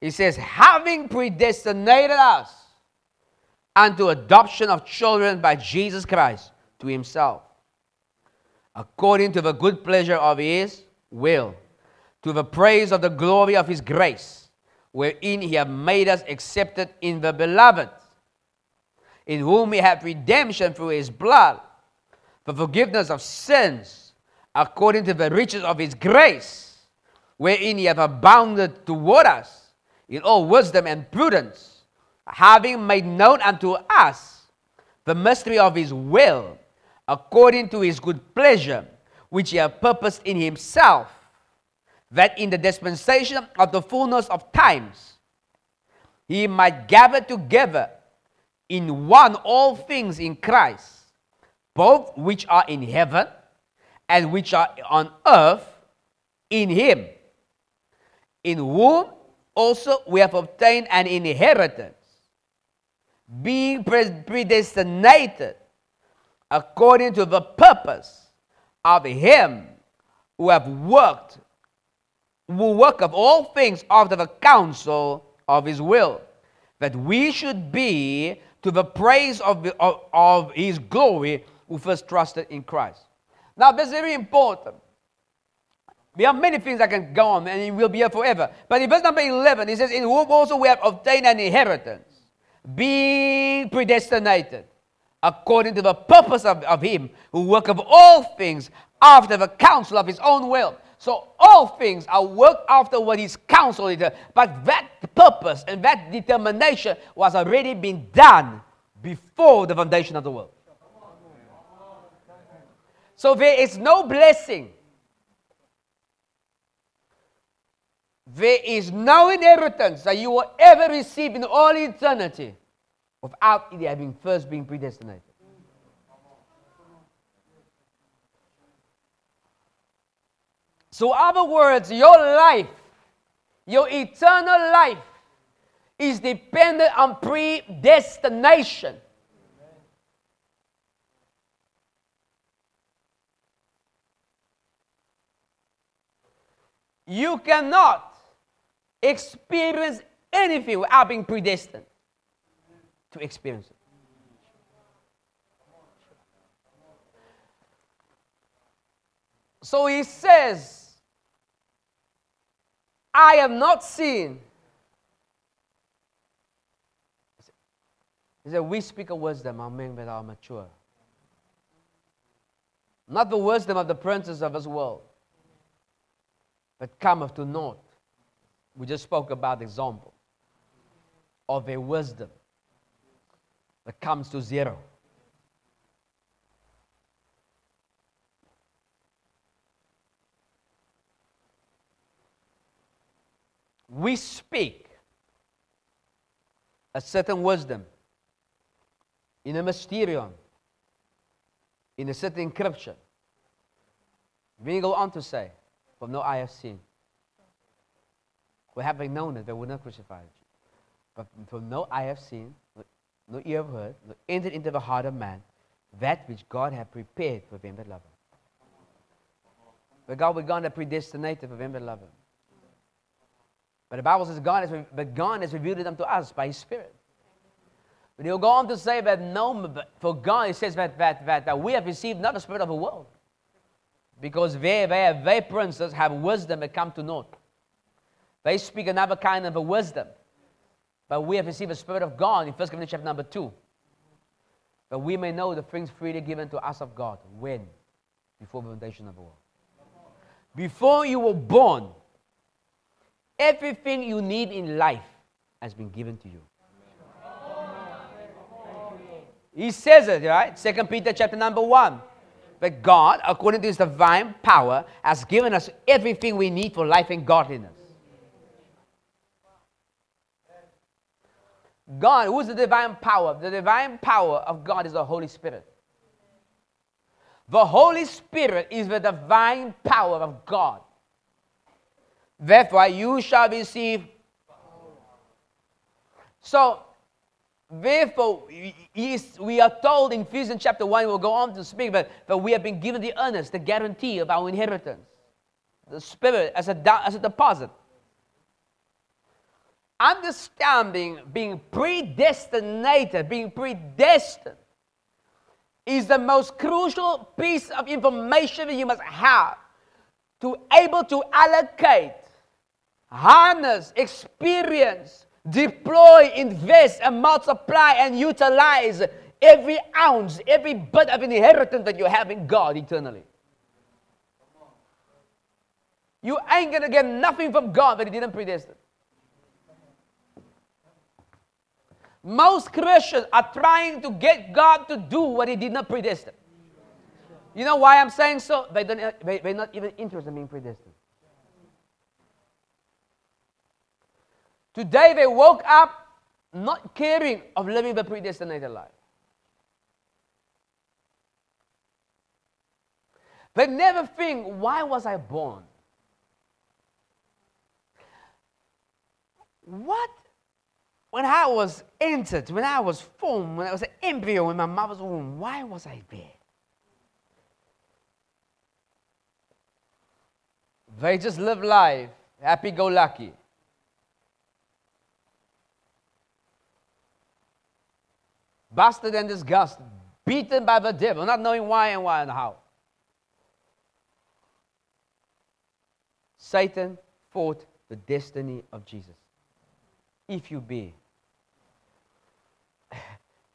He says, having predestinated us unto adoption of children by Jesus Christ to himself, according to the good pleasure of his will, to the praise of the glory of his grace, wherein he hath made us accepted in the beloved, in whom we have redemption through his blood, for forgiveness of sins, according to the riches of his grace, wherein he hath abounded toward us in all wisdom and prudence, having made known unto us the mystery of his will, according to his good pleasure which he had purposed in himself, that in the dispensation of the fullness of times he might gather together in one all things in Christ, both which are in heaven and which are on earth in him, in whom also we have obtained an inheritance, being predestinated according to the purpose of him who have worked, who work of all things after the counsel of his will, that we should be to the praise of, the, of, of his glory who first trusted in Christ. Now, this is very important. We have many things that can go on and it will be here forever. But in verse number 11, it says, In whom also we have obtained an inheritance, being predestinated according to the purpose of, of him who work of all things after the counsel of his own will. So all things are worked after what his counsel is. But that purpose and that determination was already been done before the foundation of the world. So there is no blessing. There is no inheritance that you will ever receive in all eternity without it having first been predestinated. So, other words, your life, your eternal life, is dependent on predestination. You cannot experience anything without being predestined to experience it. So he says, I have not seen. He said, We speak of wisdom, men that are mature. Not the wisdom of the princes of this world, but cometh to naught. We just spoke about example of a wisdom that comes to zero. We speak a certain wisdom in a mysterium, in a certain encryption. We go on to say, but no eye have seen, For having known it, they would not crucify you. But for no eye have seen, no ear have heard, no entered into the heart of man, that which God had prepared for them that love him. But God, we're going to predestinate for them that love him. But the Bible says God has, but God has revealed it unto us by his Spirit. But he'll go on to say that no, for God, he says that, that, that, that we have received not the spirit of the world. Because they, they, they princes have wisdom that come to naught. They speak another kind of a wisdom. But we have received the Spirit of God in 1 Corinthians chapter number 2. That we may know the things freely given to us of God. When? Before the foundation of the world. Before you were born, everything you need in life has been given to you. He says it, right? Second Peter chapter number one. That God, according to his divine power, has given us everything we need for life and godliness. God, who is the divine power? The divine power of God is the Holy Spirit. The Holy Spirit is the divine power of God. Therefore, you shall receive. So, Therefore, we are told in Ephesians chapter 1, we'll go on to speak, but, but we have been given the earnest, the guarantee of our inheritance, the Spirit as a, as a deposit. Understanding being predestinated, being predestined, is the most crucial piece of information you must have to able to allocate, harness, experience, deploy, invest, and multiply and utilize every ounce, every bit of inheritance that you have in God eternally. You ain't to get nothing from God that He didn't predestine. Most Christians are trying to get God to do what He did not predestine. You know why I'm saying so? They don't, they, they're not even interested in being predestined. Today they woke up not caring of living the predestinated life. They never think, why was I born? What? When I was entered, when I was formed, when I was an embryo in my mother's womb, why was I there? They just live life happy go lucky. busted and disgusted, beaten by the devil, not knowing why and why and how. Satan fought the destiny of Jesus. If you be.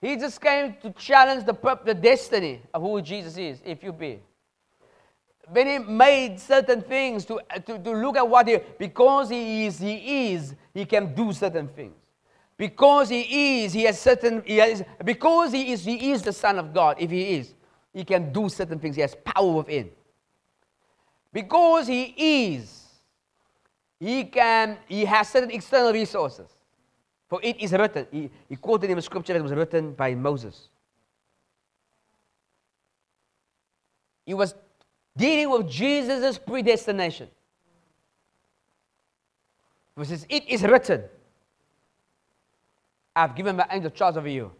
He just came to challenge the, the destiny of who Jesus is, if you be. When he made certain things to, uh, to, to look at what he, because he is, he is, he can do certain things. Because he is, he has certain, he has, because he is, he is the Son of God, if he is, he can do certain things. He has power within. Because he is, he can, he has certain external resources. For it is written, he, he quoted in a scripture that was written by Moses. He was dealing with Jesus' predestination. He says, It is written. I've given my angel charge over you.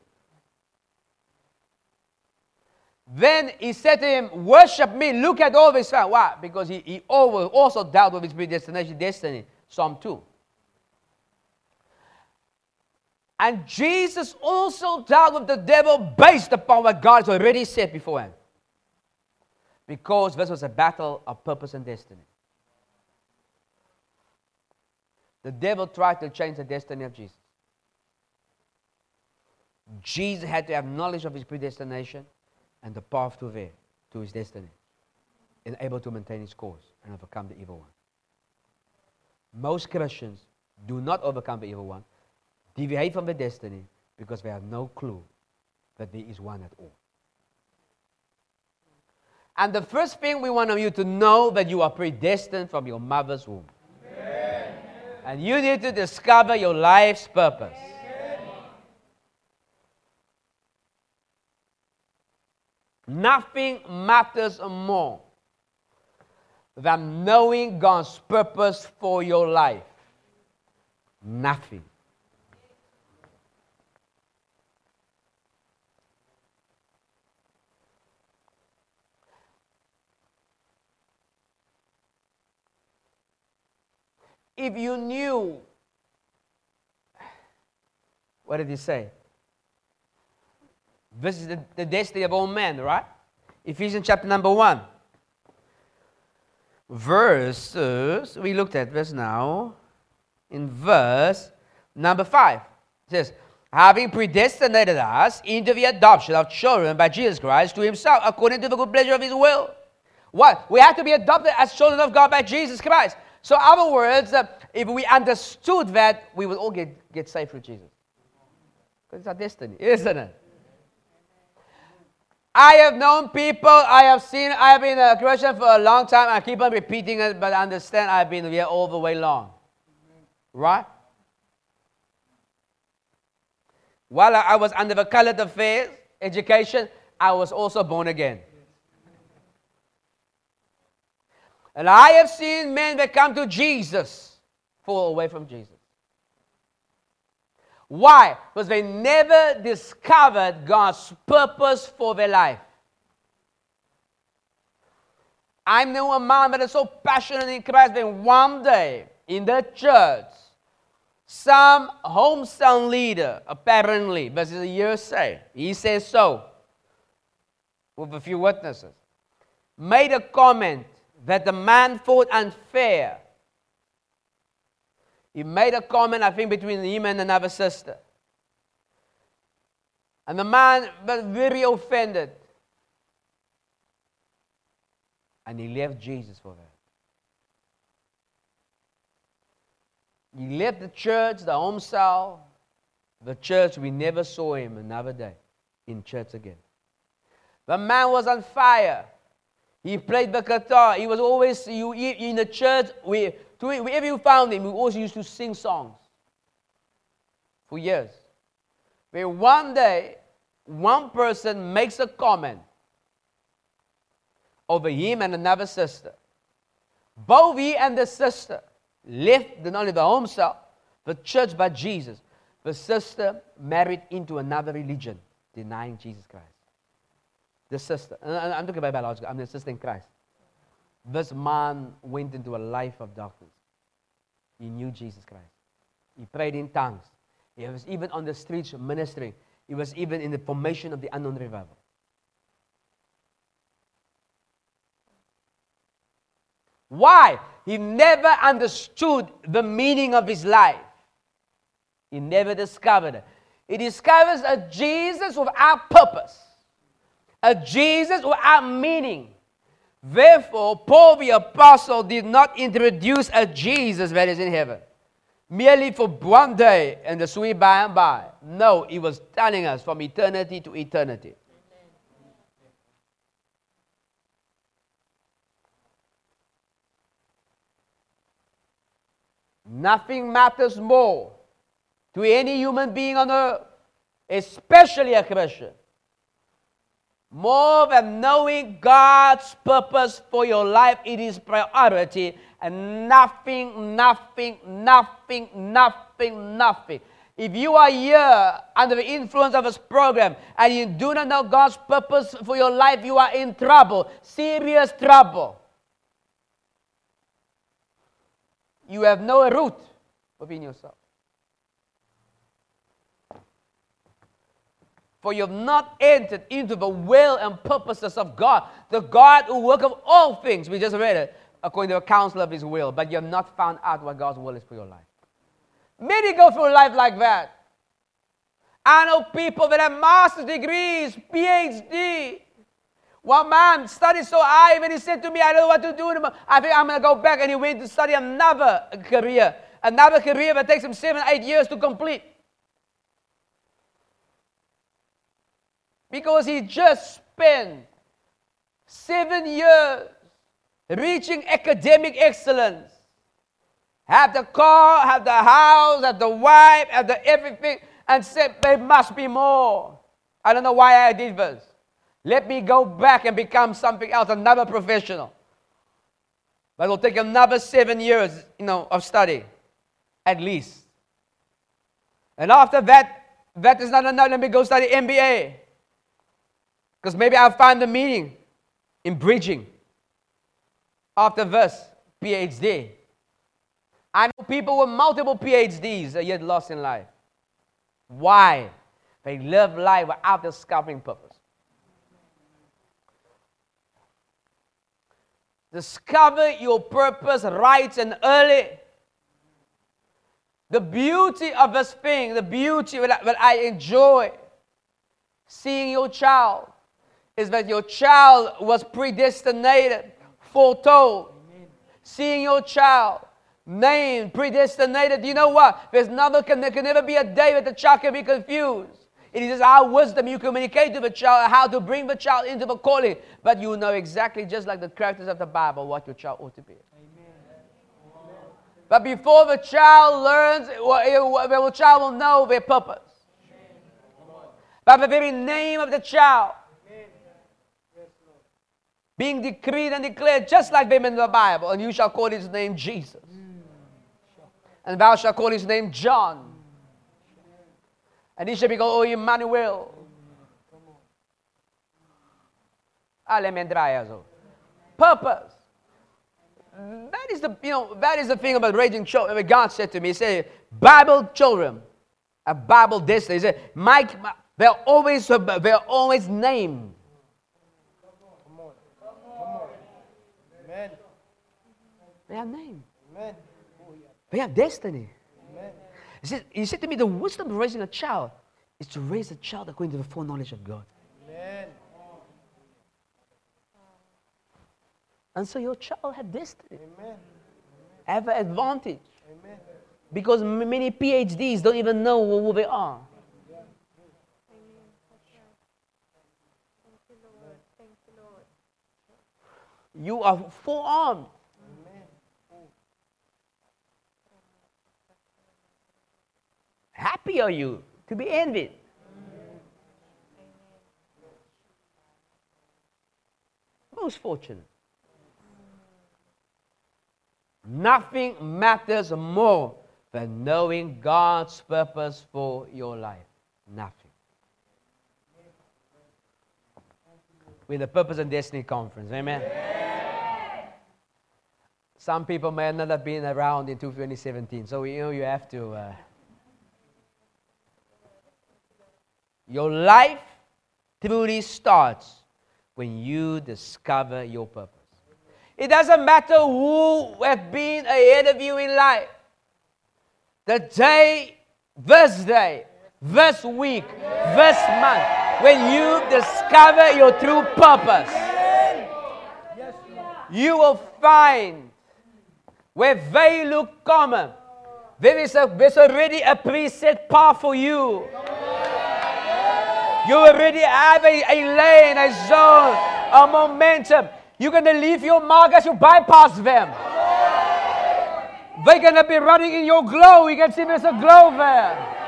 Then he said to him, Worship me. Look at all this. Why? Because he, he also dealt with his predestination destiny. Psalm 2. And Jesus also dealt with the devil based upon what God has already said beforehand. Because this was a battle of purpose and destiny. The devil tried to change the destiny of Jesus. Jesus had to have knowledge of his predestination and the path to there, to his destiny, and able to maintain his course and overcome the evil one. Most Christians do not overcome the evil one, deviate from the destiny because they have no clue that there is one at all. And the first thing we want you to know that you are predestined from your mother's womb. Amen. And you need to discover your life's purpose. Nothing matters more than knowing God's purpose for your life. Nothing. If you knew, what did he say? This is the, the destiny of all men, right? Ephesians chapter number 1. Verses, we looked at this now. In verse number 5, it says, Having predestinated us into the adoption of children by Jesus Christ to himself, according to the good pleasure of his will. What? We have to be adopted as children of God by Jesus Christ. So, other words, if we understood that, we would all get, get saved through Jesus. Because it's our destiny, [LAUGHS] isn't it? I have known people, I have seen, I have been a Christian for a long time. I keep on repeating it, but understand I've been here all the way long. Right? While I was under the colored affairs, education, I was also born again. And I have seen men that come to Jesus fall away from Jesus. Why? Because they never discovered God's purpose for their life. I know a man that is so passionate in Christ that one day in the church, some hometown leader, apparently, but it's a he says so, with a few witnesses, made a comment that the man fought unfair. He made a comment, I think, between him and another sister. And the man was very offended. And he left Jesus for that. He left the church, the home cell, the church. We never saw him another day in church again. The man was on fire. He played the guitar. He was always you, in the church. We, wherever you found him, we always used to sing songs for years. But one day, one person makes a comment over him and another sister. Both he and the sister left not only the home cell, the church, but Jesus. The sister married into another religion, denying Jesus Christ the sister, I'm talking about biological, I'm the sister in Christ. This man went into a life of darkness. He knew Jesus Christ. He prayed in tongues. He was even on the streets ministering. He was even in the formation of the unknown revival. Why? He never understood the meaning of his life. He never discovered it. He discovers a Jesus without purpose a Jesus without meaning. Therefore, Paul the Apostle did not introduce a Jesus that is in heaven merely for one day and the sweet by and by. No, he was telling us from eternity to eternity. Nothing matters more to any human being on earth, especially a Christian, more than knowing God's purpose for your life, it is priority. And nothing, nothing, nothing, nothing, nothing. If you are here under the influence of this program and you do not know God's purpose for your life, you are in trouble, serious trouble. You have no root within yourself. For you have not entered into the will and purposes of God, the God who worketh all things. We just read it according to the counsel of his will, but you have not found out what God's will is for your life. Many go through life like that. I know people that have master's degrees, PhD. One man studied so high, when he said to me, I don't know what to do. anymore. I think I'm going to go back. And he went to study another career, another career that takes him seven, eight years to complete. Because he just spent seven years reaching academic excellence. Have the car, have the house, have the wife, have the everything, and said, there must be more. I don't know why I did this. Let me go back and become something else, another professional. But it'll take another seven years, you know, of study, at least. And after that, that is not enough. Let me go study MBA. Because maybe I'll find the meaning in bridging. After verse, PhD. I know people with multiple PhDs are yet lost in life. Why? They live life without discovering purpose. Discover your purpose right and early. The beauty of this thing, the beauty that, I enjoy seeing your child is that your child was predestinated, foretold. Seeing your child named, predestinated. You know what? There's never can, there can never be a day that the child can be confused. It is our wisdom you communicate to the child how to bring the child into the calling, but you know exactly just like the characters of the Bible what your child ought to be. But before the child learns, eh, the child will know their purpose. By the very name of the child being decreed and declared just like them in the Bible, and you shall call his name Jesus and thou shalt call his name John. And he shall be called, oh, Emmanuel. Purpose. That is the you know that is the thing about raising children. God said to me, He said, Bible children, a Bible destiny. He said, Mike, they're always they're always named. Come on. Come on. Amen. They are named. Amen. We have destiny. He said, he said to me, the wisdom of raising a child is to raise a child according to the foreknowledge of God. Amen. And so your child had destiny. Amen. Have an advantage. Amen. Because many PhDs don't even know who they are. You are full armed. Happy are you to be envied? Most fortunate. Nothing matters more than knowing God's purpose for your life. Nothing. With the Purpose and Destiny Conference. Amen. Some people may not have been around in 2017, so you know you have to. Uh, Your life truly starts when you discover your purpose. It doesn't matter who has been ahead of you in life. The day, this day, this week, this month, when you discover your true purpose, you will find where they look common. There is a, there's already a preset path for you. You already have a, a lane, a zone, a momentum. You're going to leave your mark as you bypass them. They're going to be running in your glow. You can see there's a glow there.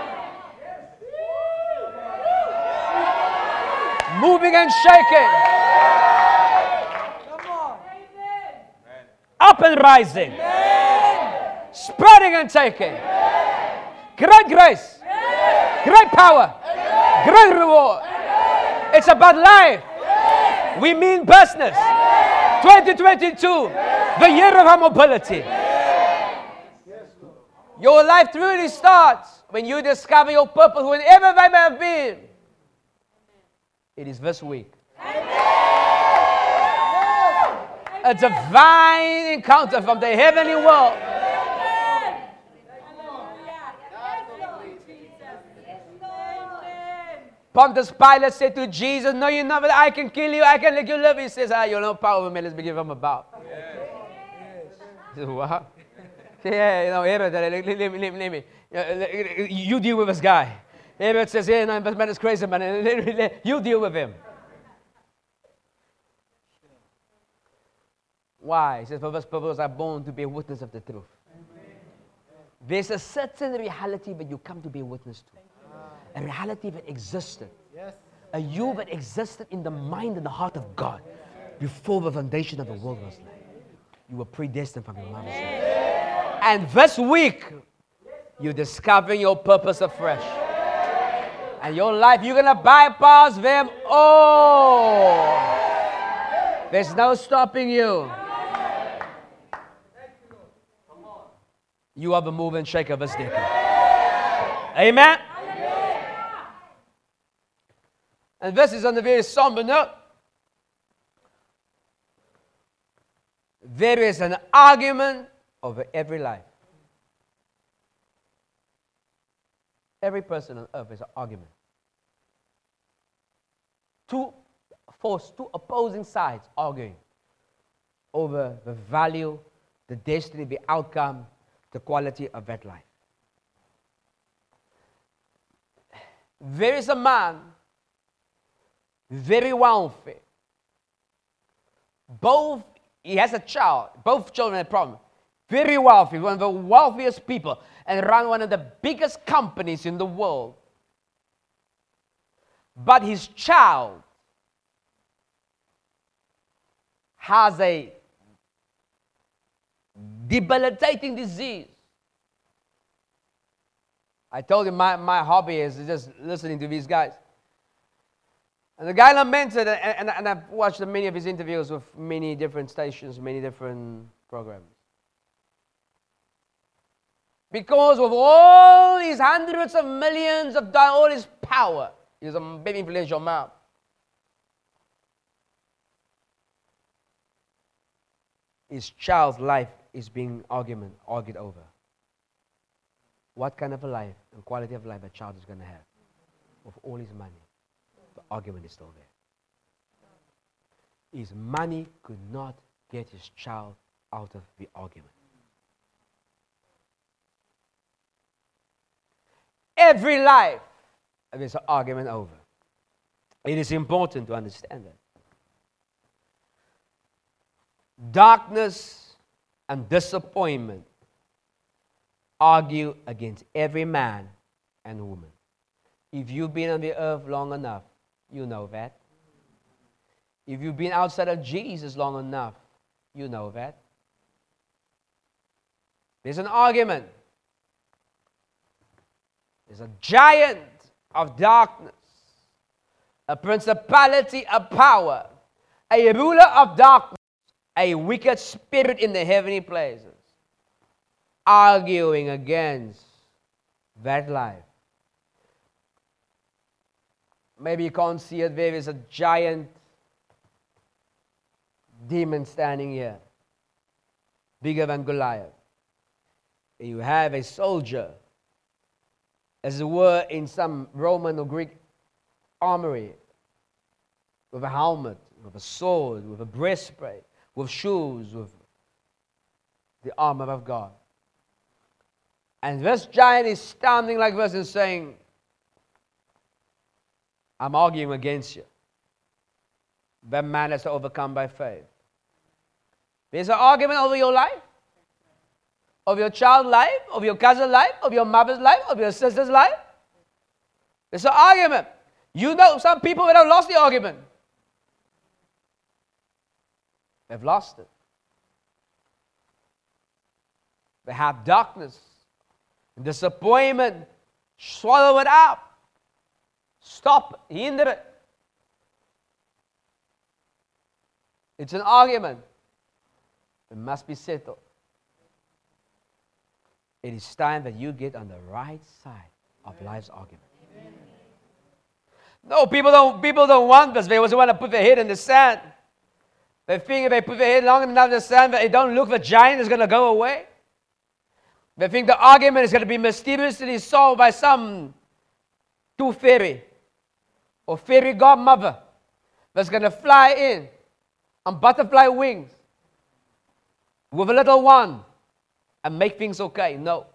Moving and shaking. Up and rising. Spreading and taking. Great grace. Great power Great reward. It's about life. We mean business. 2022, the year of our mobility. Your life truly starts when you discover your purpose, whenever that may have been. It is this week. A divine encounter from the heavenly world. Pontius Pilate said to Jesus, No, you know that I can kill you, I can let you live. He says, Ah, you know power over me, let's begin from above. Yes. Says, [LAUGHS] What? Yeah, you know, let, let, let, let me. You deal with this guy. Herod says, Yeah, no, this man is crazy, man. You deal with him. Why? He says, this purpose are born to be a witness of the truth. There's a certain reality that you come to be a witness to a reality that existed. Yes. A you that existed in the mind and the heart of God before the foundation of the world was laid. You were predestined from your mother's womb. And this week, You're discovering your purpose afresh. And your life, you're going to bypass them all. There's no stopping you. You are the move and shake of this decade. Amen. And this is on a very somber note. There is an argument over every life. Every person on earth is an argument. Two force, two opposing sides arguing over the value, the destiny, the outcome, the quality of that life. There is a man, very wealthy. Both, he has a child, both children have a problem. Very wealthy, one of the wealthiest people, and run one of the biggest companies in the world. But his child has a debilitating disease. I told you my, my hobby is just listening to these guys. And the guy lamented, and, and, and I've watched many of his interviews with many different stations, many different programs. Because of all his hundreds of millions of dollars, all his power, he's a very influential man. his child's life is being argument, argued over. What kind of a life and quality of life a child is going to have with all his money? The argument is still there. His money could not get his child out of the argument. Every life there's an argument over. It is important to understand that darkness, and disappointment argue against every man and woman. If you've been on the earth long enough, you know that. If you've been outside of Jesus long enough, you know that. There's an argument. There's a giant of darkness, a principality of power, a ruler of darkness a wicked spirit in the heavenly places arguing against that life. Maybe you can't see it. There is a giant demon standing here, bigger than Goliath. You have a soldier, as it were, in some Roman or Greek armory, with a helmet, with a sword, with a breastplate with shoes, with the armor of God. And this giant is standing like this and saying, I'm arguing against you. That man has to overcome by faith. There's an argument over your life, of your child's life, of your cousin's life, of your mother's life, of your sister's life? It's an argument. You know some people that have lost the argument. They've lost it. They have darkness disappointment. Swallow it up. Stop. Hinder it. It's an argument. It must be settled. It is time that you get on the right side of life's argument. No, people don't, people don't want this. They want to put their head in the sand. They think if they put their head long enough in the sand that it don't look, the giant is going to go away. They think the argument is going to be mysteriously solved by some tooth fairy or fairy godmother that's going to fly in on butterfly wings with a little one and make things okay. No.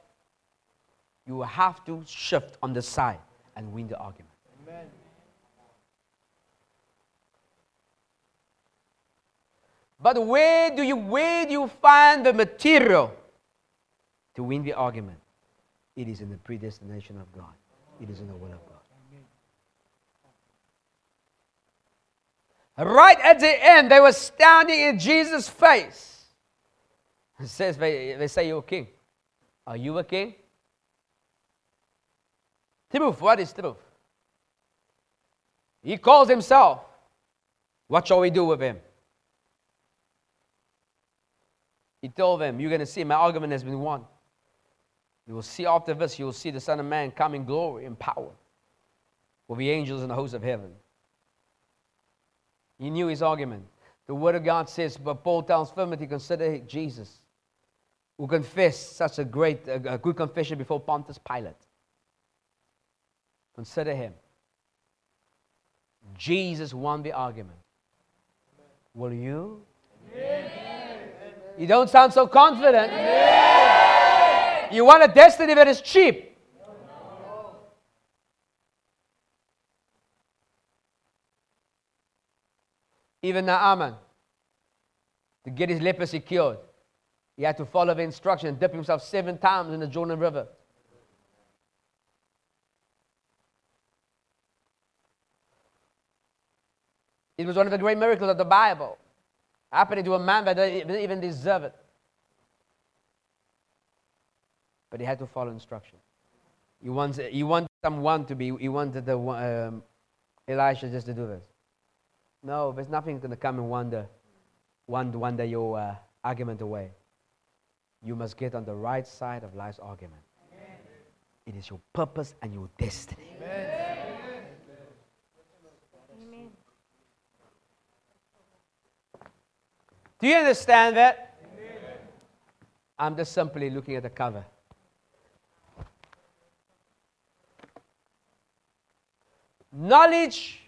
You have to shift on the side and win the argument. But where do you where do you find the material to win the argument? It is in the predestination of God. It is in the will of God. Right at the end, they were standing in Jesus' face. Says they, say you're king. Are you a king? Truth. What is truth? He calls himself. What shall we do with him? He told them, You're going to see my argument has been won. You will see after this, you will see the Son of Man come in glory and power with the angels and the hosts of heaven. He knew his argument. The Word of God says, but Paul tells Timothy, consider Jesus, who confessed such a great, a, a good confession before Pontius Pilate. Consider him. Jesus won the argument. Will you? You don't sound so confident. You want a destiny that is cheap. Even Naaman, to get his leprosy cured, he had to follow the instruction and dip himself seven times in the Jordan River. It was one of the great miracles of the Bible, happening to a man that didn't even deserve it. But he had to follow instruction. He, wants, he wanted someone to be, he wanted the, um, Elisha just to do this. No, there's nothing going to come and wonder, wonder, wonder your uh, argument away. You must get on the right side of life's argument. Amen. It is your purpose and your destiny. Amen. Do you understand that? Amen. I'm just simply looking at the cover. Knowledge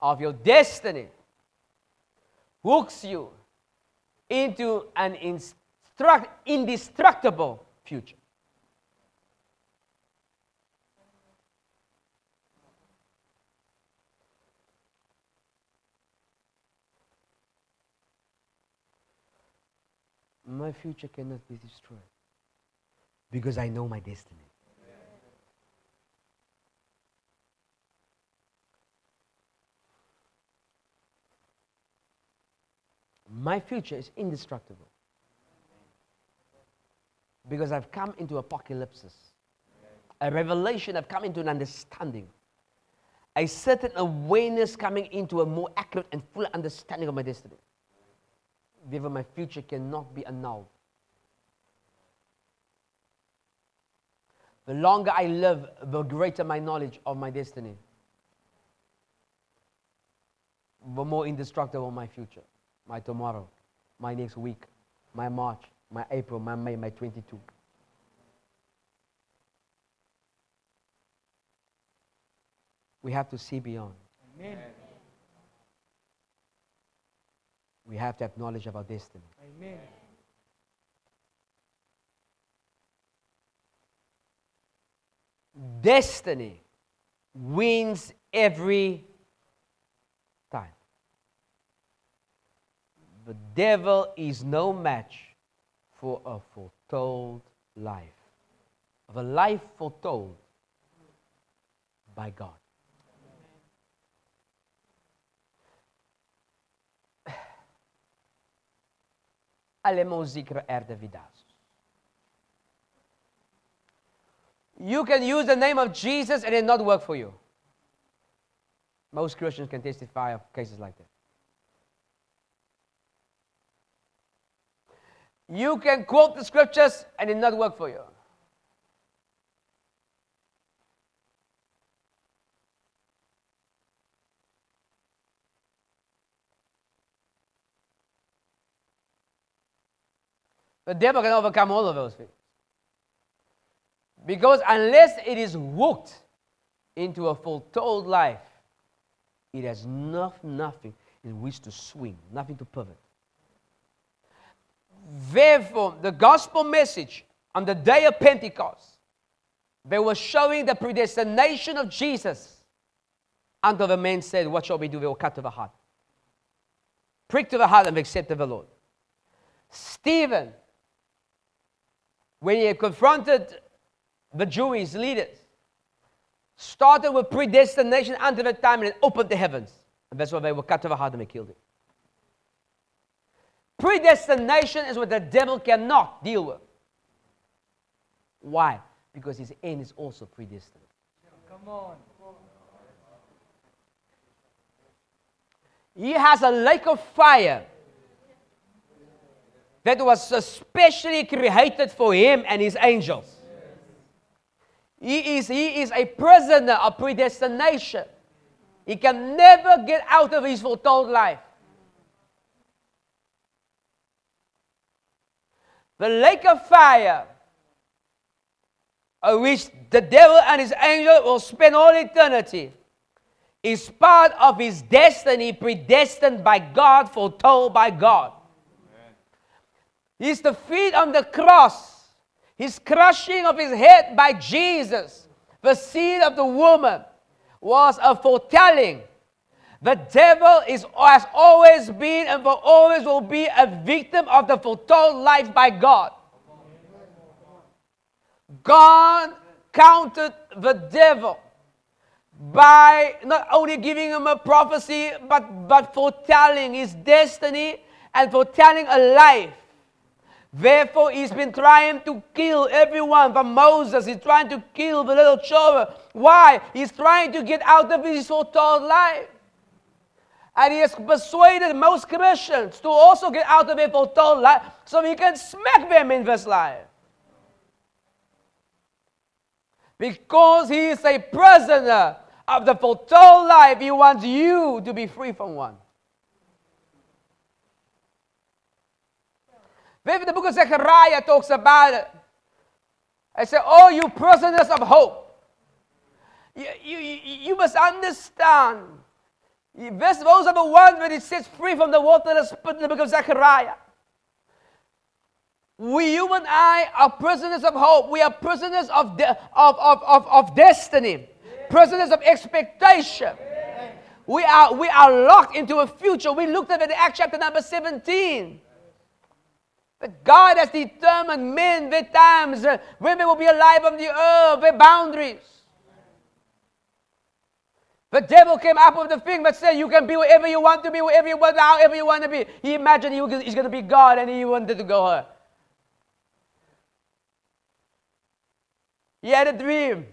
of your destiny hooks you into an instruct, indestructible future. My future cannot be destroyed because I know my destiny. My future is indestructible. Because I've come into apocalypse, a revelation, I've come into an understanding, a certain awareness coming into a more accurate and full understanding of my destiny. Therefore, my future cannot be annulled. The longer I live, the greater my knowledge of my destiny, the more indestructible my future my tomorrow, my next week, my March, my April, my May, my 22. We have to see beyond. Amen. We have to have knowledge of our destiny. Amen. Destiny wins every time. The devil is no match for a foretold life. Of a life foretold by God. [SIGHS] You can use the name of Jesus and it not work for you. Most Christians can testify of cases like that. You can quote the scriptures and it not work for you. The devil can overcome all of those things. Because unless it is hooked into a foretold life, it has no, nothing in which to swing, nothing to pivot. Therefore, the gospel message on the day of Pentecost, they were showing the predestination of Jesus until the men said, What shall we do? They will cut to the heart. Prick to the heart and accept the Lord. Stephen, when he confronted the Jewish leaders, started with predestination until the time and opened the heavens. And that's why they were cut to the heart and they killed him. Predestination is what the devil cannot deal with. Why? because his end is also predestined. Come on. He has a lake of fire that was especially created for him and his angels. He is, he is a prisoner of predestination. He can never get out of his foretold life. The lake of fire, of which the devil and his angel will spend all eternity, is part of his destiny predestined by God, foretold by God. His defeat on the cross, his crushing of his head by Jesus, the seed of the woman, was a foretelling. The devil is, has always been and for always will be a victim of the foretold life by God. God counted the devil by not only giving him a prophecy, but, but foretelling his destiny and foretelling a life Therefore, he's been trying to kill everyone from Moses. He's trying to kill the little children. Why? He's trying to get out of his foretold life. And he has persuaded most Christians to also get out of their foretold life so he can smack them in this life. Because he is a prisoner of the foretold life, he wants you to be free from one. Maybe the book of Zechariah talks about it. I say, Oh, you prisoners of hope. You, you, you must understand. Those are the ones that it sets free from the water that's put in the book of Zechariah. We, you and I, are prisoners of hope. We are prisoners of, de- of, of, of, of destiny, prisoners of expectation. We are, we are locked into a future. We looked at it in Acts chapter number 17. But God has determined men, their times, uh, when they will be alive on the earth, their boundaries. The devil came up with the thing that said you can be wherever you want to be, wherever you want, however you want to be. He imagined he was, he's going to be God and he wanted to go there. He had a dream.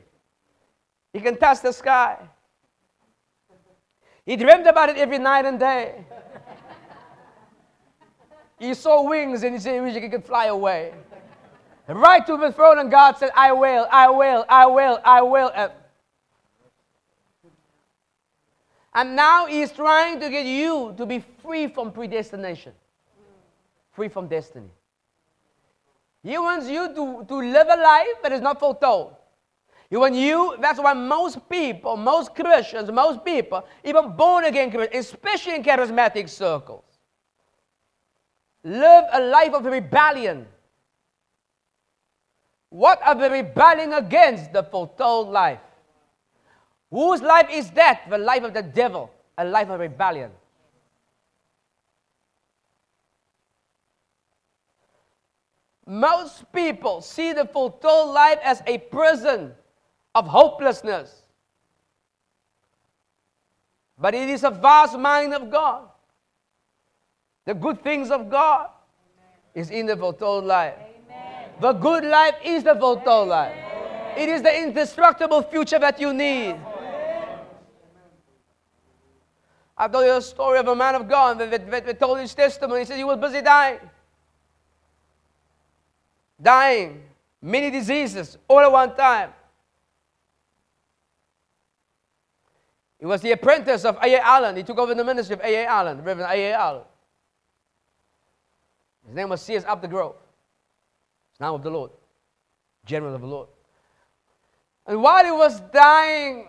He can touch the sky. He dreamed about it every night and day. He saw wings and he said he could fly away. right to the throne, and God said, I will, I will, I will, I will. And now he's trying to get you to be free from predestination, free from destiny. He wants you to, to live a life that is not foretold. He wants you, that's why most people, most Christians, most people, even born again Christians, especially in charismatic circles, live a life of rebellion. What are they rebelling against? The foretold life. Whose life is that? The life of the devil, a life of rebellion. Most people see the foretold life as a prison of hopelessness. But it is a vast mind of God. The good things of God is in the foretold life. Amen. The good life is the foretold life. It is the indestructible future that you need. I've told you a story of a man of God that, that, that told his testimony. He said he was busy dying. Dying. Many diseases all at one time. He was the apprentice of A.A. Allen. He took over the ministry of A.A. Allen, Reverend A.A. Allen. His name was C.S. Upthegrove. It's now of the Lord, general of the Lord. And while he was dying,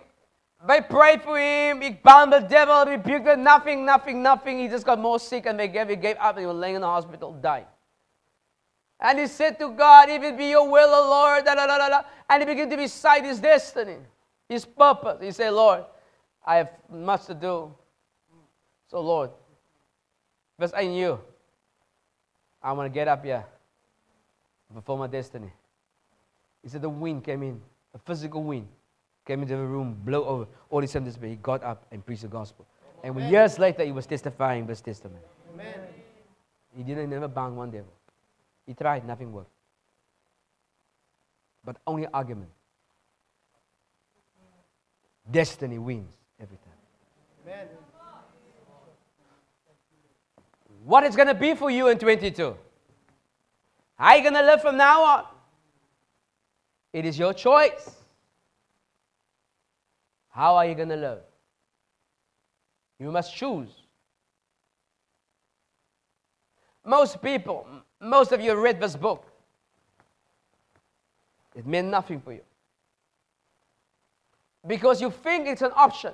they prayed for him. He bound the devil, rebuked him. Nothing, nothing, nothing. He just got more sick and they gave, he gave up and he was laying in the hospital, died. And he said to God, If it be your will, O Lord, da, da, da, da, and he began to recite his destiny, his purpose. He said, Lord, I have much to do. So, Lord, because I knew I want to get up here, fulfill my destiny. He said the wind came in, a physical wind came into the room, blow over. All he said this, he got up and preached the gospel. And Amen. years later, he was testifying this testimony. Amen. He didn't never bound one devil. He tried, nothing worked. but only argument. Destiny wins every time. Amen. What is going to be for you in 22? How are you going to live from now on? It is your choice. How are you going to live? You must choose. Most people, most of you read this book. It meant nothing for you. Because you think it's an option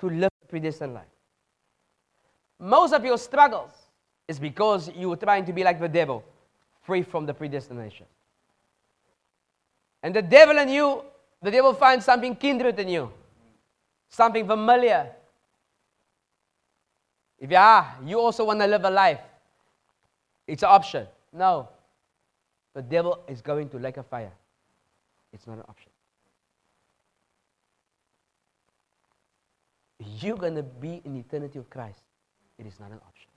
to live a predestined life. Most of your struggles is because you were trying to be like the devil, free from the predestination. And the devil and you, the devil finds something kindred in you, something familiar. If you are, you also want to live a life, it's an option. No. The devil is going to like a fire. It's not an option. You're going to be in eternity with Christ. It is not an option.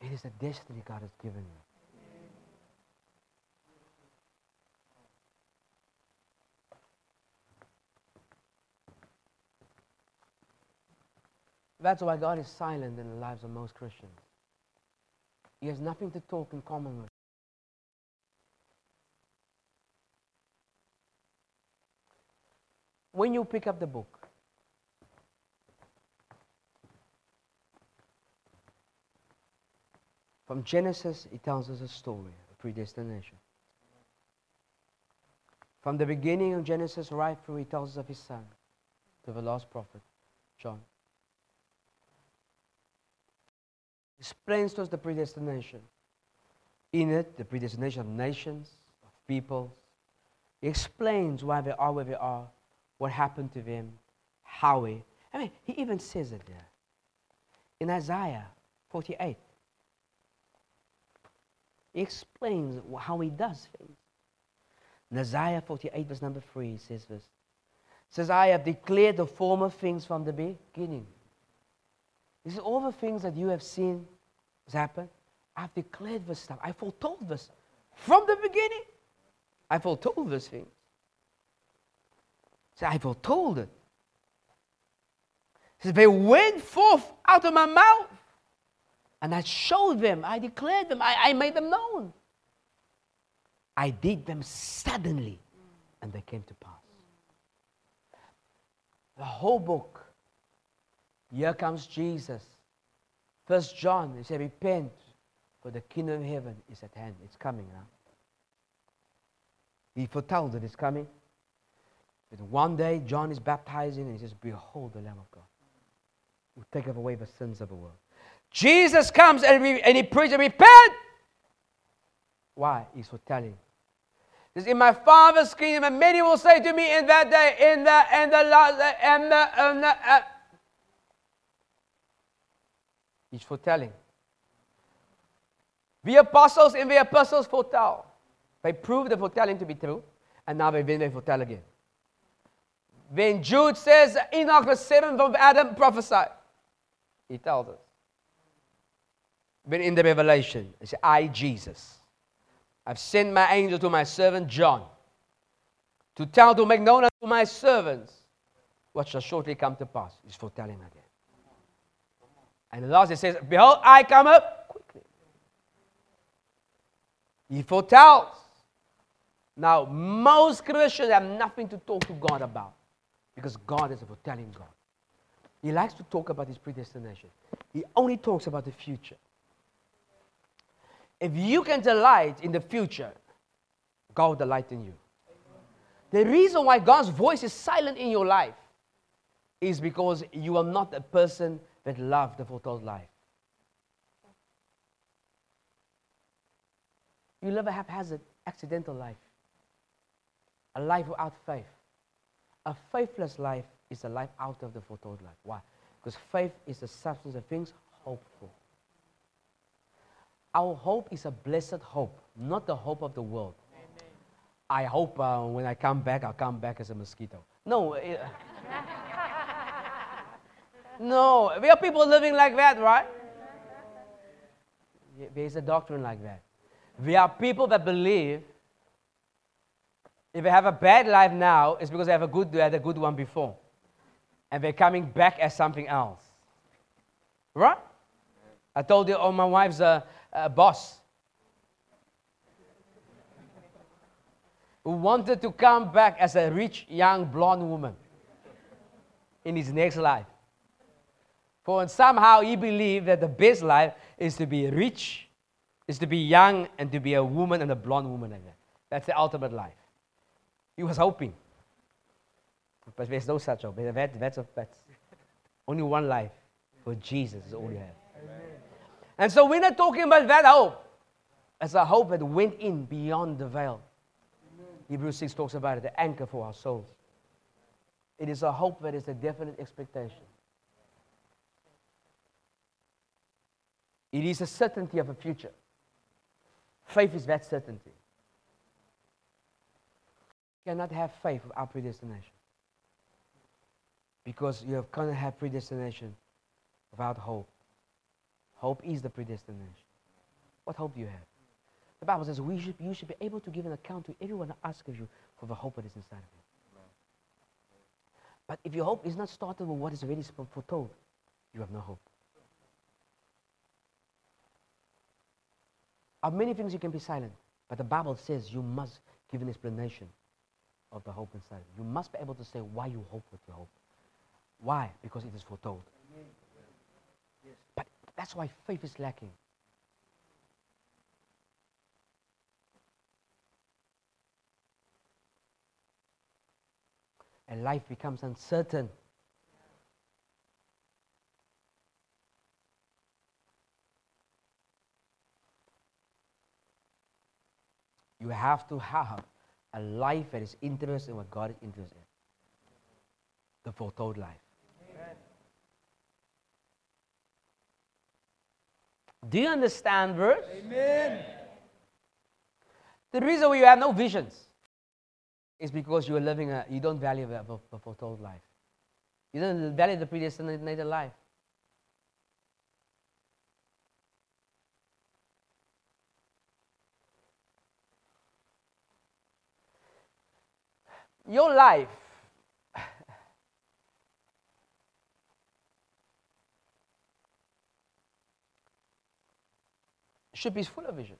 It is a destiny God has given you. That's why God is silent in the lives of most Christians. He has nothing to talk in common with. When you pick up the book, from Genesis, it tells us a story, a predestination. From the beginning of Genesis right through, he tells us of his son, to the last prophet, John. Explains to us the predestination. In it, the predestination of nations, of peoples. He explains why they are where they are, what happened to them, how we. I mean, he even says it there. In Isaiah 48, he explains how he does things. In Isaiah 48, verse number 3, he says this. Says, I have declared the former things from the beginning. This is all the things that you have seen has happened. I've declared this stuff. I foretold this from the beginning. I foretold this thing. So I foretold it. Said, they went forth out of my mouth. And I showed them, I declared them, I, I made them known. I did them suddenly, and they came to pass. The whole book here comes Jesus. First John, he said, repent, for the kingdom of heaven is at hand. It's coming now. He foretells that it's coming. But one day, John is baptizing, and he says, Behold the Lamb of God, who taketh away the sins of the world. Jesus comes and, re- and he preaches, repent. Why? He's foretelling. Says, in my Father's kingdom, and many will say to me in that day, in the, and the last, and the, and the, uh, He's foretelling. The apostles in the apostles foretell. They prove the foretelling to be true, and now they, they foretell again. When Jude says Enoch the seventh of Adam prophesied, he tells us. But in the Revelation, says, I, Jesus, I've sent my angel to my servant John to tell, to make known unto my servants what shall shortly come to pass. He's foretelling again. And the last it says, Behold, I come up quickly. He foretells. Now, most Christians have nothing to talk to God about because God is a foretelling God. He likes to talk about his predestination, he only talks about the future. If you can delight in the future, God will delight in you. The reason why God's voice is silent in your life is because you are not a person that love the fulfilled life. You live a haphazard, accidental life, a life without faith. A faithless life is a life out of the fulfilled life. Why? Because faith is the substance of things hoped for. Our hope is a blessed hope, not the hope of the world. Amen. I hope uh, when I come back, I'll come back as a mosquito. No. It, [LAUGHS] No, we are people living like that, right? There's a doctrine like that. We are people that believe if they have a bad life now, it's because they have a good, they had a good one before. And they're coming back as something else. Right? I told you, oh, my wife's a, a boss. Who wanted to come back as a rich, young, blonde woman in his next life. For somehow he believed that the best life is to be rich, is to be young, and to be a woman and a blonde woman like that. That's the ultimate life. He was hoping. But there's no such hope. That, that's, that's only one life for Jesus is all you have. And so we're not talking about that hope. It's a hope that went in beyond the veil. Amen. Hebrews 6 talks about it, the anchor for our souls. It is a hope that is a definite expectation. It is a certainty of a future. Faith is that certainty. You cannot have faith without predestination. Because you cannot have predestination without hope. Hope is the predestination. What hope do you have? The Bible says we should, you should be able to give an account to everyone that asks of you for the hope that is inside of you. But if your hope is not started with what is already foretold, you have no hope. Of many things you can be silent, but the Bible says you must give an explanation of the hope inside you. You must be able to say why you hope with your hope. Why? Because it is foretold. But that's why faith is lacking. And life becomes uncertain. You have to have a life that is interested in what God is interested in. The foretold life. Amen. Do you understand verse? Amen. The reason why you have no visions is because you are living a, you don't value the, the foretold life. You don't value the predestinated life. Your life should be full of vision.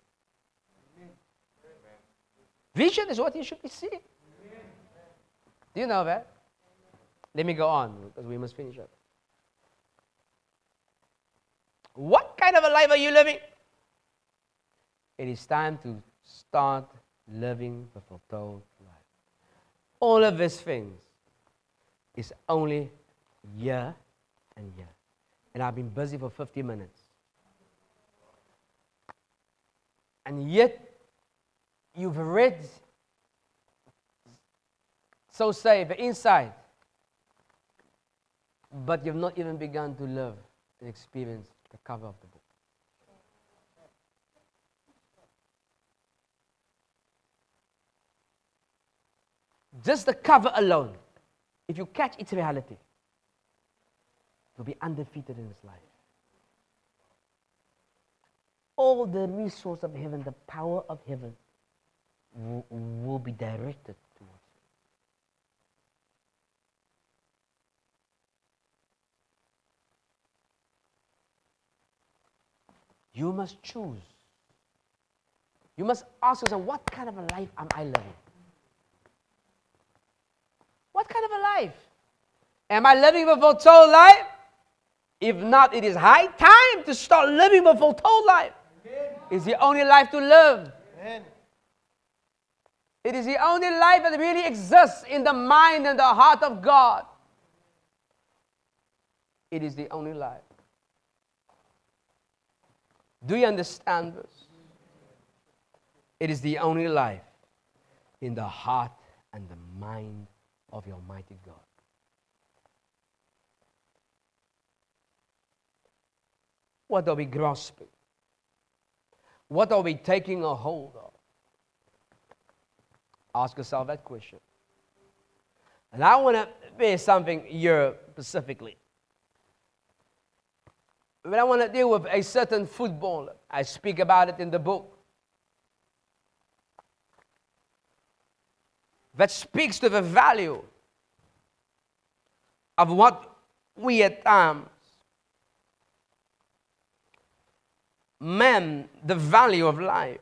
Vision is what you should be seeing. Do you know that? Let me go on because we must finish up. What kind of a life are you living? It is time to start living the fulfilled all of these things is only year and year. And I've been busy for 50 minutes. And yet, you've read, so say, the inside, but you've not even begun to live and experience the cover of the book. Just the cover alone, if you catch its reality, you'll be undefeated in this life. All the resource of heaven, the power of heaven, will, will be directed towards you. You must choose. You must ask yourself, what kind of a life am I living? What kind of a life? Am I living a foretold life? If not, it is high time to start living a foretold life. Amen. It's the only life to live. Amen. It is the only life that really exists in the mind and the heart of God. It is the only life. Do you understand this? It is the only life in the heart and the mind of the Almighty God. What are we grasping? What are we taking a hold of? Ask yourself that question. And I want to say something here specifically. But I want to deal with a certain footballer. I speak about it in the book. That speaks to the value of what we at times men the value of life.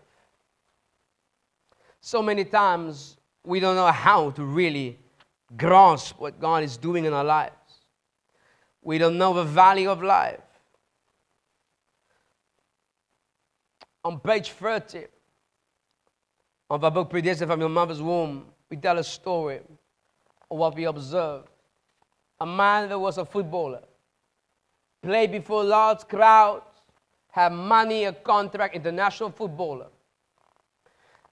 So many times we don't know how to really grasp what God is doing in our lives. We don't know the value of life. On page 30 of our book, Predestined from Your Mother's Womb, we tell a story of what we observed. A man that was a footballer, played before large crowds, had money, a contract, international footballer.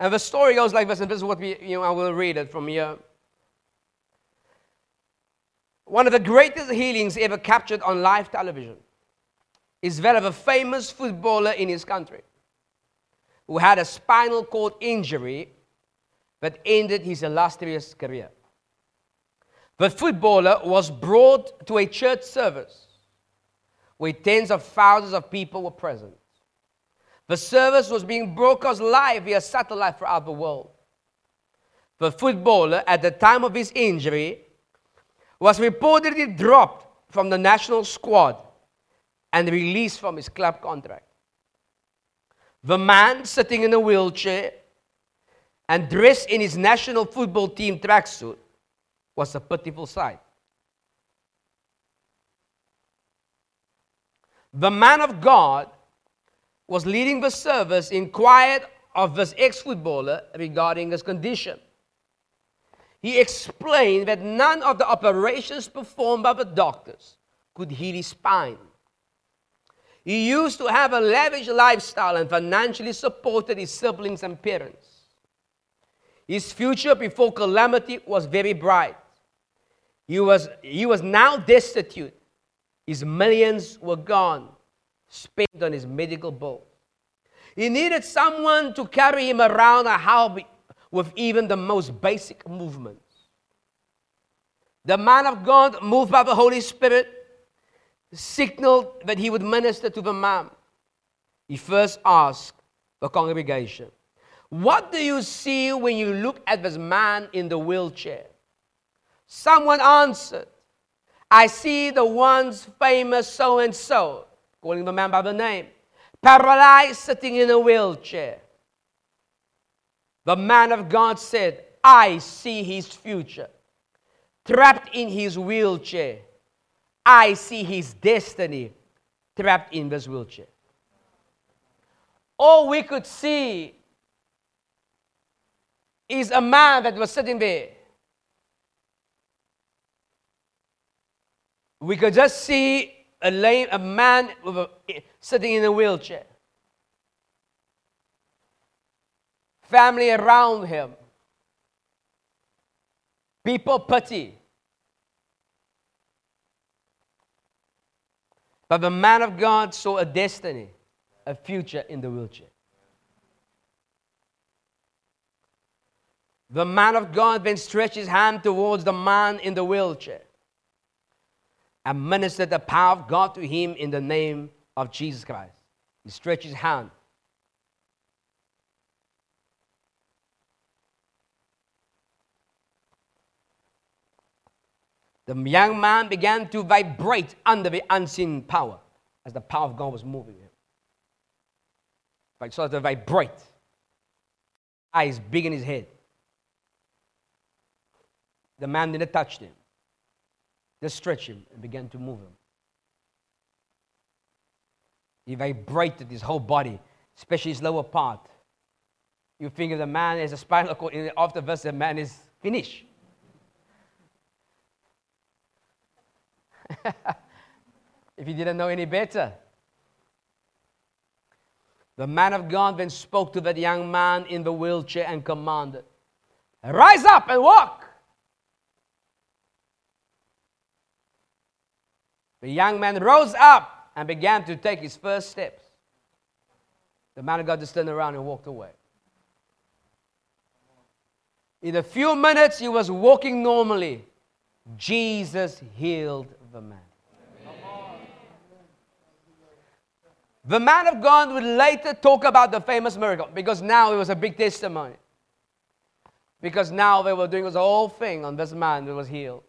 And the story goes like this, and this is what we, you know, I will read it from here. One of the greatest healings ever captured on live television is that of a famous footballer in his country who had a spinal cord injury that ended his illustrious career. The footballer was brought to a church service where tens of thousands of people were present. The service was being broadcast live via satellite throughout the world. The footballer, at the time of his injury, was reportedly dropped from the national squad and released from his club contract. The man sitting in a wheelchair and dressed in his national football team tracksuit was a pitiful sight. The man of God was leading the service, inquired of this ex footballer regarding his condition. He explained that none of the operations performed by the doctors could heal his spine. He used to have a lavish lifestyle and financially supported his siblings and parents. His future before calamity was very bright. He was, he was now destitute. His millions were gone, spent on his medical bill. He needed someone to carry him around a house with even the most basic movements. The man of God, moved by the Holy Spirit, signaled that he would minister to the man. He first asked the congregation, What do you see when you look at this man in the wheelchair? Someone answered, I see the once famous so and so, calling the man by the name, paralyzed, sitting in a wheelchair. The man of God said, I see his future. Trapped in his wheelchair. I see his destiny trapped in this wheelchair. All we could see is a man that was sitting there. We could just see a, lame, a man a, sitting in a wheelchair. family around him. People pity. But the man of God saw a destiny, a future in the wheelchair. The man of God then stretched his hand towards the man in the wheelchair and ministered the power of God to him in the name of Jesus Christ. He stretched his hand The young man began to vibrate under the unseen power as the power of God was moving him. Like sort of vibrate. Eyes big in his head. The man didn't touch him. Just stretch him and began to move him. He vibrated his whole body, especially his lower part. You think of the man as a spinal cord, after this, the man is finished. [LAUGHS] if you didn't know any better. The man of God then spoke to that young man in the wheelchair and commanded, Rise up and walk. The young man rose up and began to take his first steps. The man of God just turned around and walked away. In a few minutes, he was walking normally. Jesus healed the man. The man of God would later talk about the famous miracle because now it was a big testimony. Because now they were doing this whole thing on this man that was healed.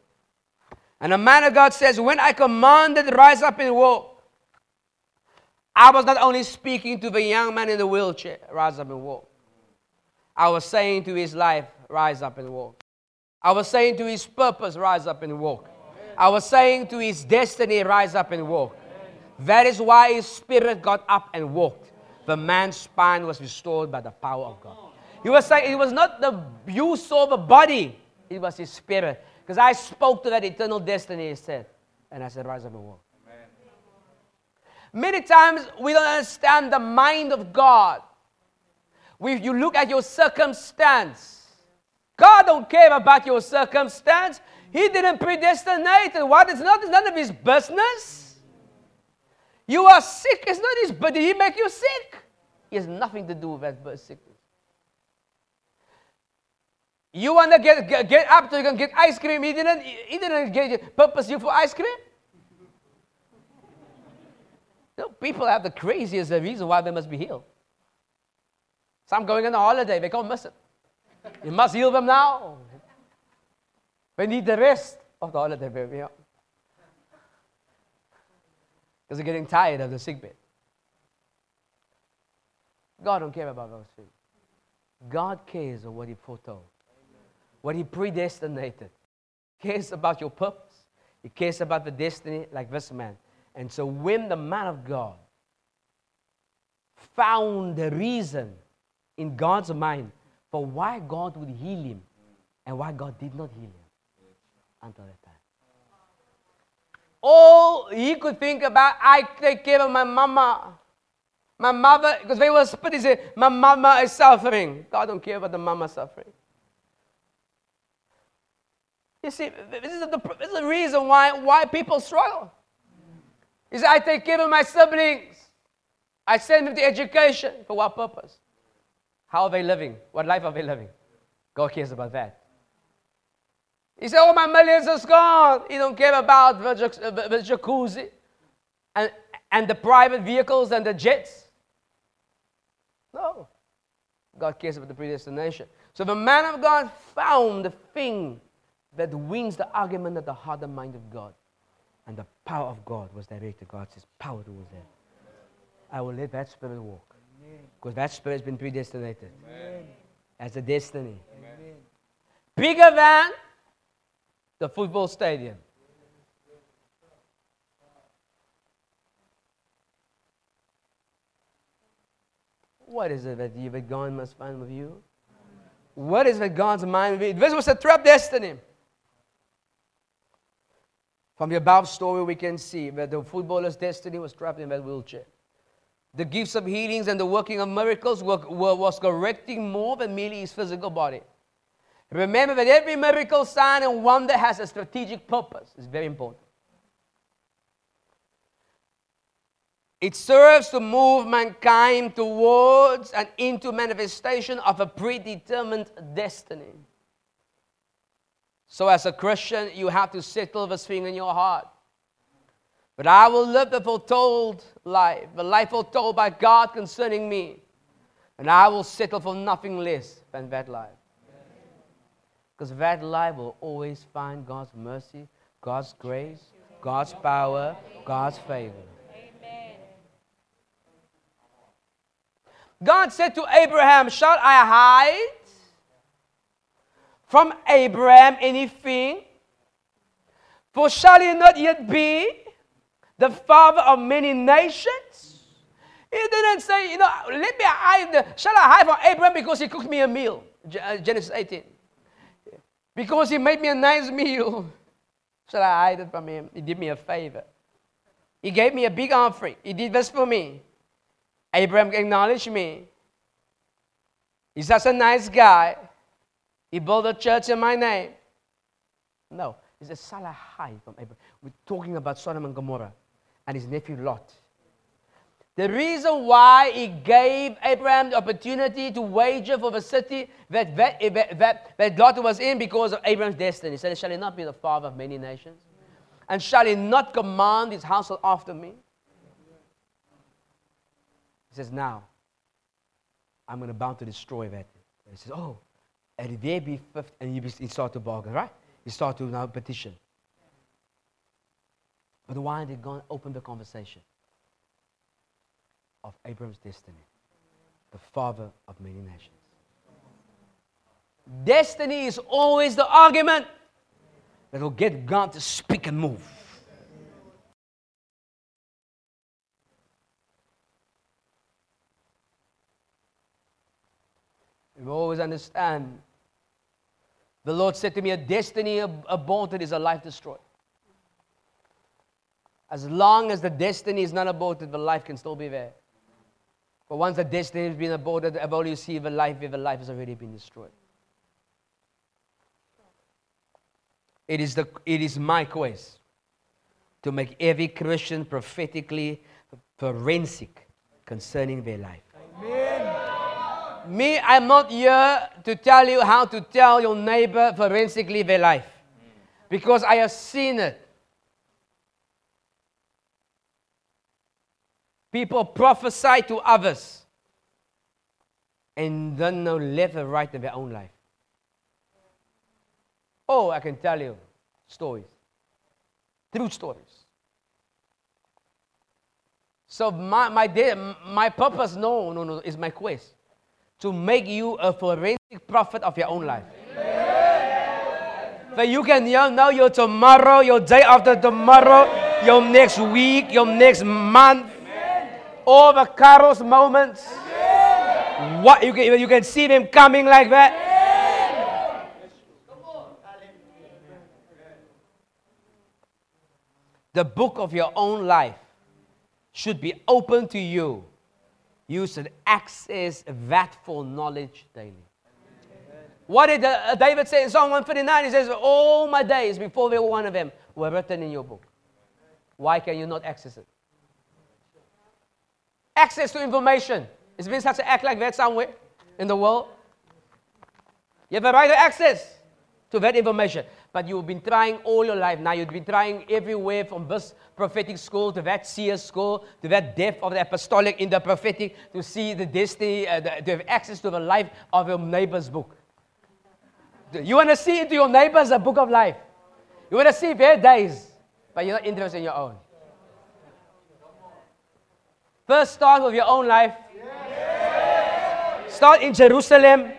And the man of God says, When I commanded, rise up and walk, I was not only speaking to the young man in the wheelchair, rise up and walk. I was saying to his life, rise up and walk. I was saying to his purpose, rise up and walk. I was saying to his destiny, rise up and walk. That is why his spirit got up and walked. The man's spine was restored by the power of God. He was saying it was not the use of the body, it was his spirit. Because I spoke to that eternal destiny, he said. And I said, rise up and walk. Amen. Many times we don't understand the mind of God. We, you look at your circumstance. God don't care about your circumstance. He didn't predestinate it. What? It's not it's none of his business. You are sick. It's not his, but did he make you sick? He has nothing to do with that sickness. You want to get, get, get up so you can get ice cream. He didn't, he didn't get, purpose you for ice cream. You know, people have the craziest reason why they must be healed. Some going on a holiday, they can't miss it. You must heal them now. They need the rest of the holiday, baby. Because they're getting tired of the sick bed. God don't care about those things. God cares of what He foretold what He predestinated. He cares about your purpose. He cares about the destiny like this man. And so when the man of God found the reason in God's mind for why God would heal him and why God did not heal him until that time. All he could think about, I take care of my mama. My mother, because they were split, he said, My mama is suffering. God don't care about the mama suffering. You see, this is the, this is the reason why, why people struggle. Is I take care of my siblings. I send them to education. For what purpose? How are they living? What life are they living? God cares about that. He said, Oh, my millions is gone. He don't care about the, the jacuzzi and, and the private vehicles and the jets. No. God cares about the predestination. So the man of God found the thing that wins the argument of the heart and mind of God. And the power of God was directed. God says, power towards that. I will let that spirit walk. Because that spirit has been predestinated Amen. as a destiny. Amen. Bigger than the football stadium. What is it that you that God must find with you? What is that God's mind with you? This was a trap destiny. From the above story, we can see that the footballer's destiny was trapped in that wheelchair. The gifts of healings and the working of miracles were, were, was correcting more than merely his physical body. Remember that every miracle, sign, and wonder has a strategic purpose. It's very important. It serves to move mankind towards and into manifestation of a predetermined destiny. So, as a Christian, you have to settle this thing in your heart. But I will live the foretold life, the life foretold by God concerning me. And I will settle for nothing less than that life. Because that life will always find God's mercy, God's grace, God's power, God's favor. Amen. God said to Abraham, Shall I hide from Abraham anything? For shall he not yet be the father of many nations? He didn't say, you know, let me hide. Shall I hide from Abraham because he cooked me a meal? Uh, Genesis 18. Because he made me a nice meal. [LAUGHS] Shall I hide it from him? He did me a favor. He gave me a big offering. He did this for me. Abraham acknowledged me. He's such a nice guy. He built a church in my name. No, it's a Salahai from Abraham. We're talking about Sodom and Gomorrah and his nephew Lot. The reason why he gave Abraham the opportunity to wager for the city that, that, that, that Lot was in because of Abraham's destiny. He said, Shall he not be the father of many nations? And shall he not command his household after me? He says, Now, I'm going to bound to destroy that. he says, Oh, and there be fifth, and he, he start to bargain, right? You start to now petition. But why did God open the conversation of Abraham's destiny? The father of many nations. Destiny is always the argument that will get God to speak and move. We always understand. The Lord said to me, A destiny aborted is a life destroyed. As long as the destiny is not aborted, the life can still be there. But once the destiny has been aborted, I've only received a life if the life has already been destroyed. It is, the, it is my quest to make every Christian prophetically forensic concerning their life. Amen. Me, I'm not here to tell you how to tell your neighbor forensically their life because I have seen it. People prophesy to others and don't know left or right in their own life. Oh, I can tell you stories. True stories. So my, my, my purpose, no, no, no, is my quest. To make you a forensic prophet of your own life. That you can know your tomorrow, your day after tomorrow, your next week, your next month, all the Kairos moments. What you can, you can see them coming like that. the book of your own life should be open to you. You should access that full knowledge daily. What did uh, David say in Psalm 159? He says, All my days before were one of them were written in your book. Why can you not access it? Access to information. Is been such to act like that somewhere in the world? You have a right to access to that information. But you've been trying all your life now. You've been trying everywhere from this prophetic school to that seer school to that depth of the apostolic in the prophetic to see the destiny, uh, the, to have access to the life of your neighbor's book. You want to see into your neighbor's a book of life. You want to see their days, but you're not interested in your own. First, start with your own life. Start in Jerusalem.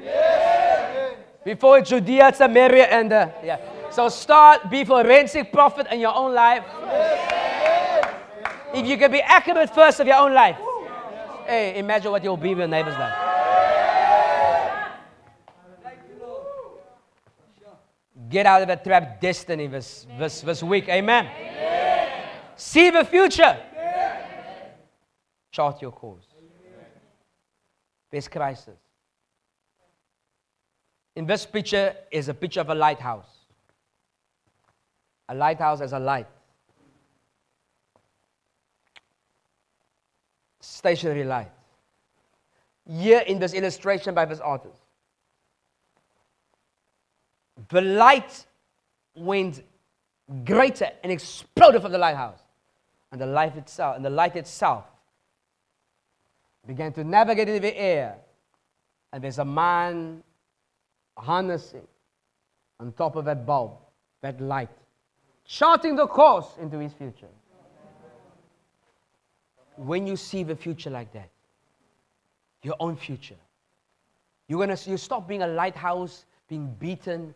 Before Judea, Samaria, and uh, yeah. So start, be forensic prophet in your own life. If you can be accurate first of your own life, hey, imagine what you'll be in your neighbor's life. Get out of the trap destiny this, this, this week. Amen. Amen. See the future. Amen. Chart your course. There's crisis. In this picture is a picture of a lighthouse. A lighthouse as a light. Stationary light. Here in this illustration by this artist, the light went greater and exploded from the lighthouse. And the light itself, and the light itself began to navigate in the air. And there's a man harnessing on top of that bulb, that light charting the course into his future. When you see the future like that, your own future, you're gonna you stop being a lighthouse, being beaten,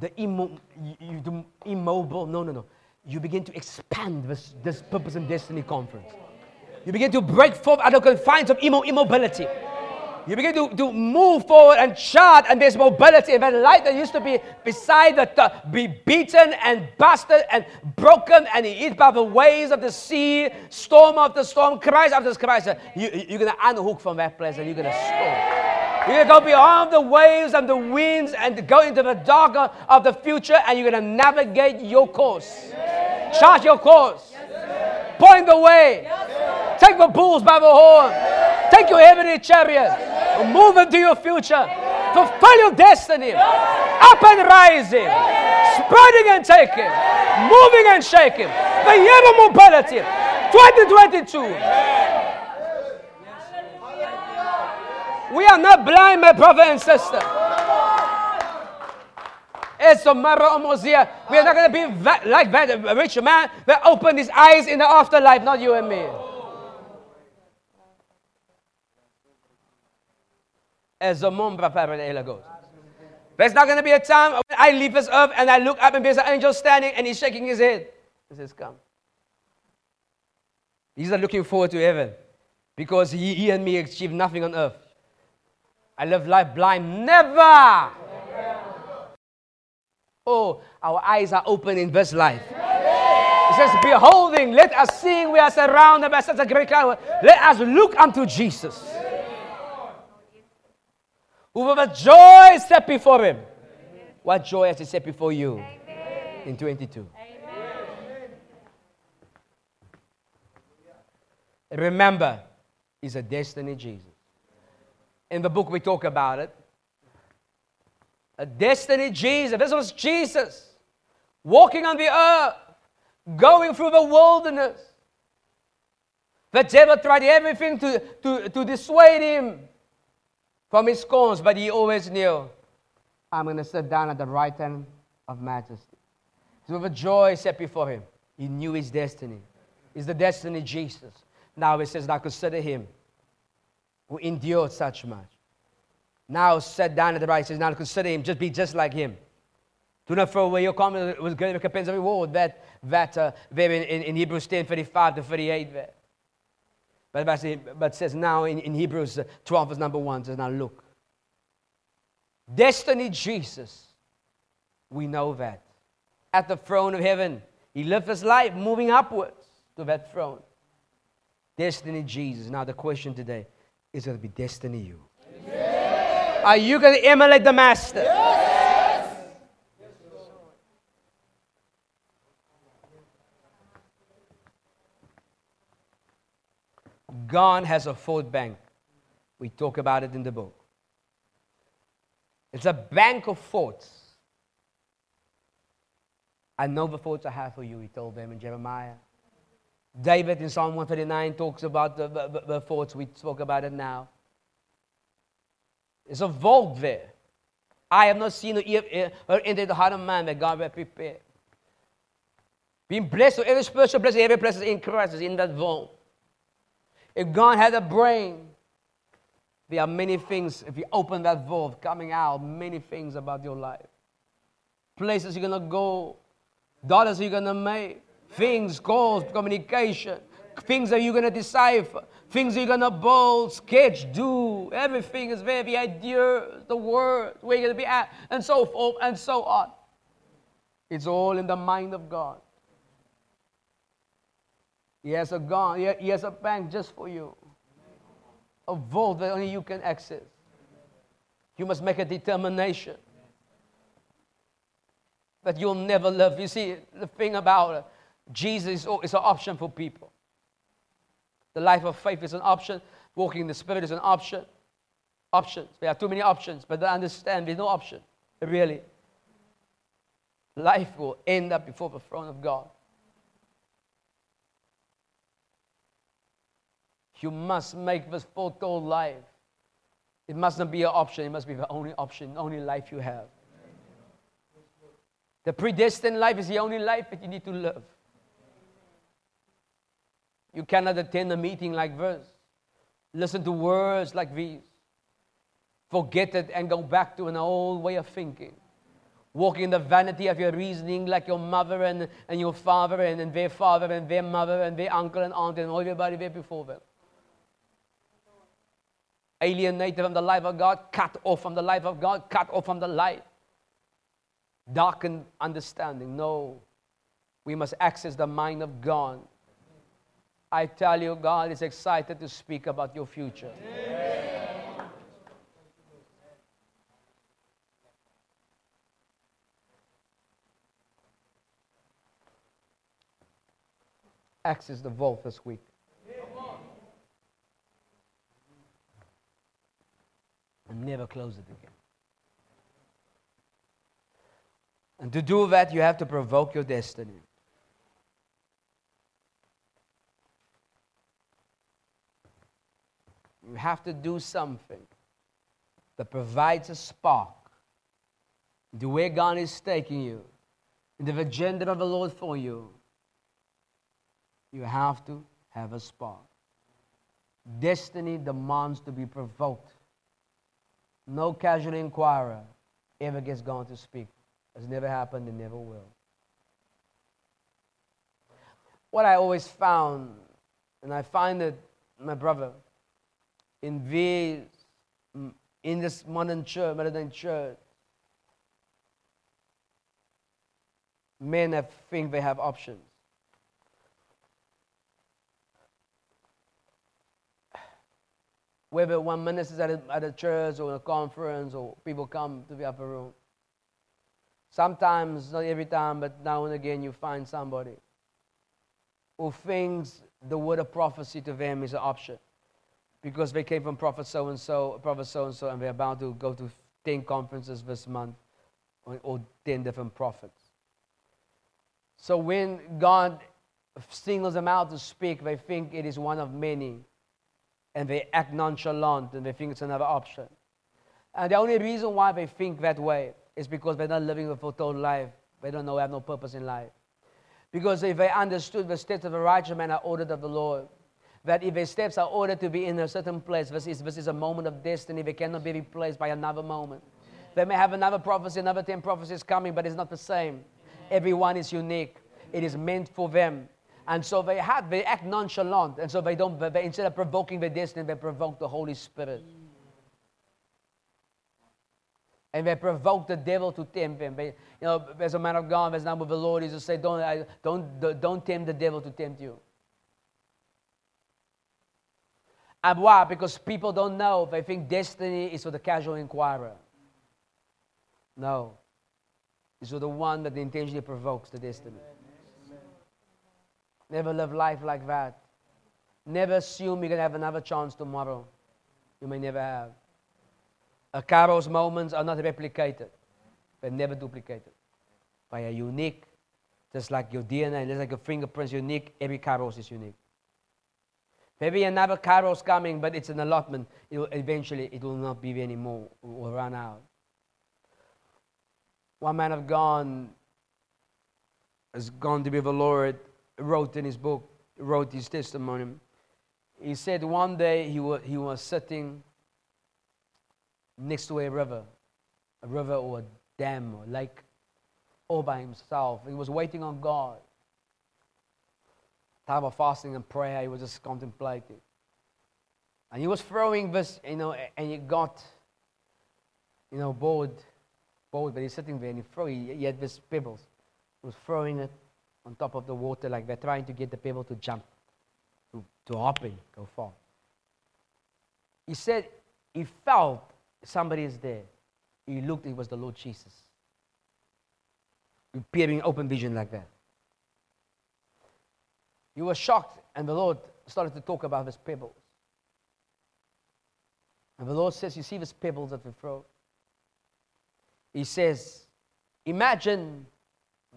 the, immo, you, the immobile. No, no, no. You begin to expand this, this purpose and destiny conference. You begin to break forth out of confines of immo, immobility. You begin to, to move forward and chart, and there's mobility. And that light that used to be beside the, the be beaten and busted and broken and hit by the waves of the sea, storm after storm, Christ after Christ. You, you're going to unhook from that place and you're going to storm. You're going to go beyond the waves and the winds and go into the darker of the future, and you're going to navigate your course. Chart your course. Point the way. Yes, Take the bulls by the horn. Yes, Take your ebony chariot. Yes, move into your future. Fulfill your destiny. Up and rising. Spreading and taking. Moving and shaking. The year of mobility. 2022. We are not blind, my brother and sister. It's a matter almost here. We are not going to be like that rich man that opened his eyes in the afterlife, not you and me. As goes. There's not going to be a time when I leave this earth and I look up and there's an angel standing and he's shaking his head. He says, Come. He's not looking forward to heaven because he, he and me achieve nothing on earth. I live life blind. Never. Oh, our eyes are open in this life. It says, Beholding, let us sing, we are surrounded by such a great cloud. Let us look unto Jesus. Who with joy set before him. What joy has he set before you in 22? Remember, he's a destiny Jesus. In the book, we talk about it. A destiny Jesus. This was Jesus walking on the earth, going through the wilderness. The devil tried everything to, to, to dissuade him from his scorns, but he always knew, I'm going to sit down at the right hand of majesty. So with a joy set before him, he knew his destiny. Is the destiny Jesus. Now it says, now consider him who endured such much. Now sat down at the right, says, now consider him, just be just like him. Do not throw away your comment. It was great recompense of reward. That, that uh, there in, in, in, Hebrews 10, 35 to 38 there. But, but says now in, in Hebrews uh, 12, verse number 1, says, now look. Destiny Jesus, we know that. At the throne of heaven, he lived his life moving upwards to that throne. Destiny Jesus. Now, the question today is going to be destiny you. Are you going to emulate the Master? Yes. God has a fourth bank. We talk about it in the book. It's a bank of thoughts. I know the thoughts I have for you, he told them in Jeremiah. David in Psalm 139 talks about the, the, the thoughts. We spoke about it now. There's a vault there. I have not seen or entered the heart of man that God will prepare. Being blessed with every spiritual blessing, every blessing in Christ is in that vault. If God had a brain, there are many things, if you open that vault, coming out, many things about your life. Places you're going to go, daughters you're going to make, things, calls, communication, things that you're going to decipher, things you're to build, sketch, do. Everything is there. The idea, the word, where you're to be at, and so forth and so on. It's all in the mind of God. He has a gun, he has a bank just for you. A vault that only you can access. You must make a determination that you'll never love. You see, the thing about Jesus is an option for people. The life of faith is an option. Walking in the Spirit is an option. Options. There are too many options, but I understand there's no option, really. Life will end up before the throne of God. You must make this full life. It must not be an option, it must be the only option, only life you have. The predestined life is the only life that you need to live. You cannot attend a meeting like this. Listen to words like these. Forget it and go back to an old way of thinking. Walking in the vanity of your reasoning like your mother and, and your father and, and their father and their mother and their uncle and aunt and everybody there before them. Alienated from the life of God, cut off from the life of God, cut off from the light. Darkened understanding. No. We must access the mind of God I tell you, God is excited to speak about your future. Access the vault this week. And never close it again. And to do that, you have to provoke your destiny. You have to do something. that provides a spark the way God is taking you, the agenda of the Lord for you, you have to have a spark. Destiny demands to be provoked. No casual inquirer ever gets gone to speak. Has never happened and never will. What I always found, and I find it, my brother, in these, mm, in this modern church, modern church, men have, think they have options. Whether one ministers at a, at a church or a conference or people come to the upper room. Sometimes, not every time, but now and again, you find somebody who thinks the word of prophecy to them is an option because they came from prophet so and so, prophet so and so, and they're about to go to 10 conferences this month or, or 10 different prophets. So when God singles them out to speak, they think it is one of many. And they act nonchalant and they think it's another option. And the only reason why they think that way is because they're not living a fulfilled life. They don't know, they have no purpose in life. Because if they understood the steps of a righteous man are ordered of the Lord, that if their steps are ordered to be in a certain place, this is, this is a moment of destiny, they cannot be replaced by another moment. They may have another prophecy, another 10 prophecies coming, but it's not the same. Everyone is unique. It is meant for them. And so they have, they act nonchalant. And so they don't, they, instead of provoking the destiny, they provoke the Holy Spirit. And they provoke the devil to tempt them. They, you know, as a man of God, as number of the Lord is to say, don't, I, don't, don't tempt the devil to tempt you. And why? Because people don't know. They think destiny is for the casual inquirer. No. It's for the one that intentionally provokes the destiny. Never live life like that. Never assume you're going to have another chance tomorrow. You may never have. A Kairos moments are not replicated, they're never duplicated. They are unique, just like your DNA, just like your fingerprints unique, every Kairos is unique. Maybe another Kairos coming, but it's an allotment. It will, eventually, it will not be anymore. It will run out. One man of God has gone to be the Lord, wrote in his book, wrote his testimony. He said one day he was, he was sitting next to a river, a river or a dam or lake, all by himself. He was waiting on God. Time of fasting and prayer, he was just contemplating. And he was throwing this, you know, and he got, you know, bored, bored, but he's sitting there and he threw, he, he had this pebbles. He was throwing it on top of the water like they're trying to get the pebble to jump, to, to hop in, go far. He said he felt somebody is there. He looked, it was the Lord Jesus. Appearing open vision like that. He was shocked, and the Lord started to talk about his pebbles. And the Lord says, You see these pebbles that we throw? He says, Imagine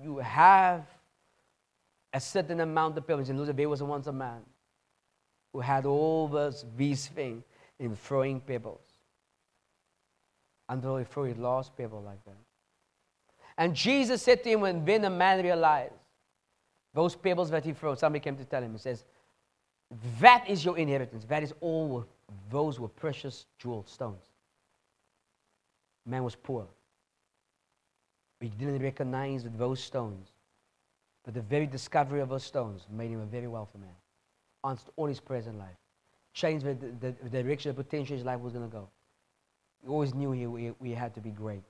you have a certain amount of pebbles. And there was once a man who had all this, these things in throwing pebbles until he threw his last pebble like that. And Jesus said to him, when, then a man realized those pebbles that he threw, somebody came to tell him, he says, That is your inheritance. That is all, those were precious jewel stones. Man was poor. He didn't recognize those stones but the very discovery of those stones made him a very wealthy man. Answered all his prayers in life. Changed the, the, the direction of potential his life was going to go. He always knew he, he, he had to be great.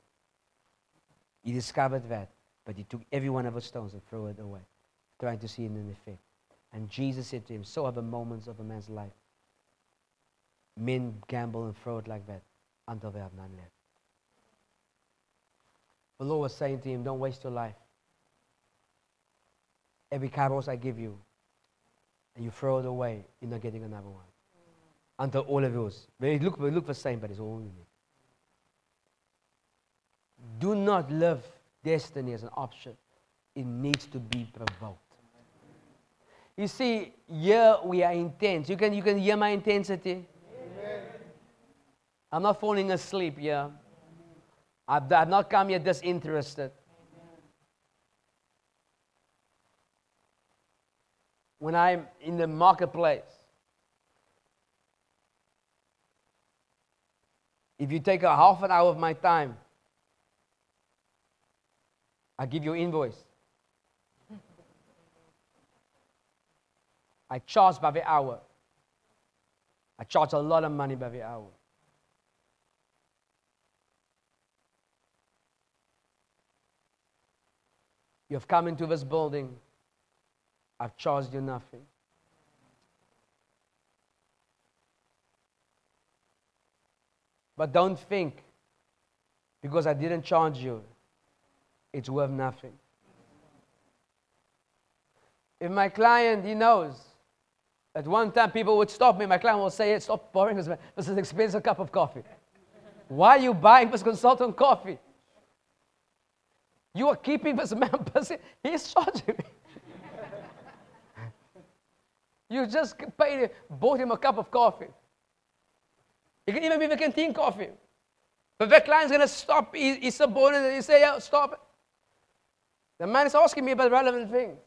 He discovered that, but he took every one of those stones and threw it away, trying to see it in effect. And Jesus said to him, So are the moments of a man's life. Men gamble and throw it like that until they have none left. The Lord was saying to him, Don't waste your life every kairos I give you, and you throw it away, you're not getting another one. Until all of yours. They look, they look the same, but it's all unique. Do not live destiny as an option. It needs to be provoked. You see, here we are intense. You can, you can hear my intensity. Amen. I'm not falling asleep here. I've, I've not come here disinterested. When I'm in the marketplace, if you take a half an hour of my time, I give you invoice. I charge by the hour. I charge a lot of money by the hour. You have come into this building. I've charged you nothing. But don't think because I didn't charge you, it's worth nothing. If my client, he knows, at one time people would stop me, my client would say, hey, Stop borrowing this, man. this is an expensive cup of coffee. Why are you buying this consultant coffee? You are keeping this man [LAUGHS] busy. He's charging me. [LAUGHS] you just paid, bought him a cup of coffee. You can even be the canteen coffee. But that client's going to stop. He, he's subordinate. He say, yeah, stop. The man is asking me about relevant things.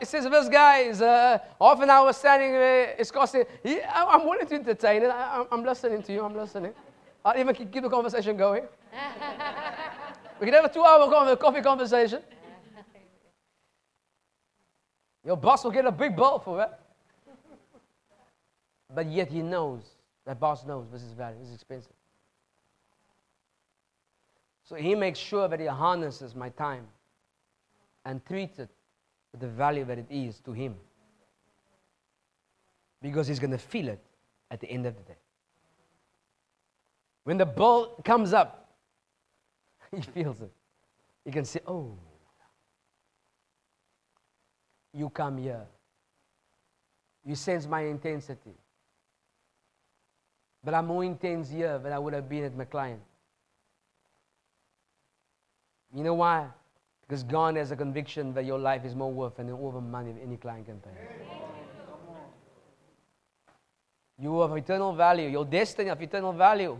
He says, this guy is uh, half an hour standing there. It's costing. He, I'm willing to entertain it. I, am listening to you. I'm listening. I'll even keep the conversation going. We can have a two hour coffee conversation. Your boss will get a big bill for that. But yet he knows, that boss knows this is value, this is expensive. So he makes sure that he harnesses my time and treats it the value that it is to him. Because he's going to feel it at the end of the day. When the bill comes up, [LAUGHS] he feels it. He can say, Oh, you come here. You sense my intensity. But I'm more intense here than I would have been at my client. You know why? Because God has a conviction that your life is more worth than all the money any client can pay. You have eternal value. Your destiny of eternal value.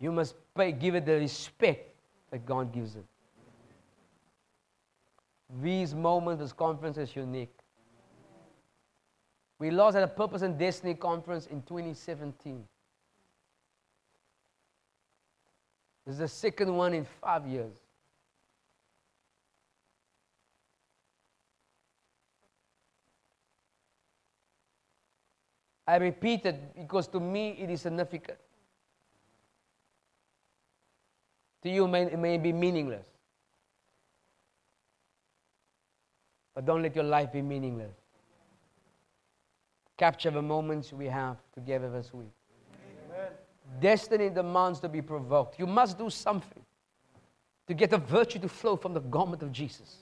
You must pay, give it the respect that God gives it. These moments, this conference is unique. We lost at a Purpose and Destiny conference in 2017. This is the second one in five years. I repeat it because to me it is significant. To you, it may be meaningless. But don't let your life be meaningless. Capture the moments we have together this week. Destiny demands to be provoked. You must do something to get the virtue to flow from the garment of Jesus.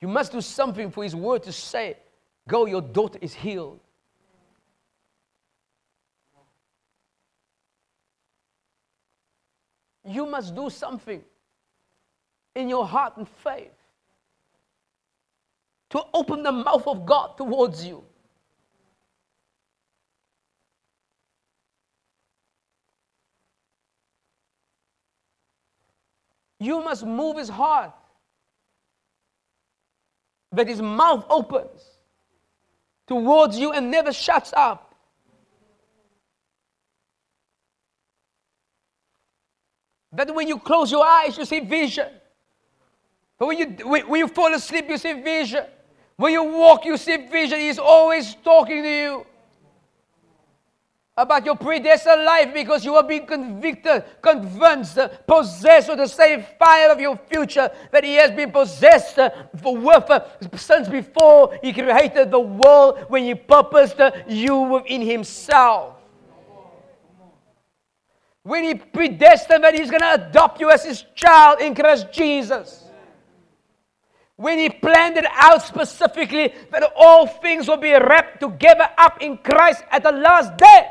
You must do something for His word to say, Go, your daughter is healed. you must do something in your heart and faith to open the mouth of God towards you. You must move his heart that his mouth opens towards you and never shuts up. That when you close your eyes, you see vision. But when you, when, you fall asleep, you see vision. When you walk, you see vision. He's always talking to you about your predestined life because you are being convicted, convinced, possessed with the same fire of your future that He has been possessed with since before He created the world when He purposed you within Himself. When He predestined that He's going to adopt you as His child in Christ Jesus. When He planned it out specifically that all things will be wrapped together up in Christ at the last day.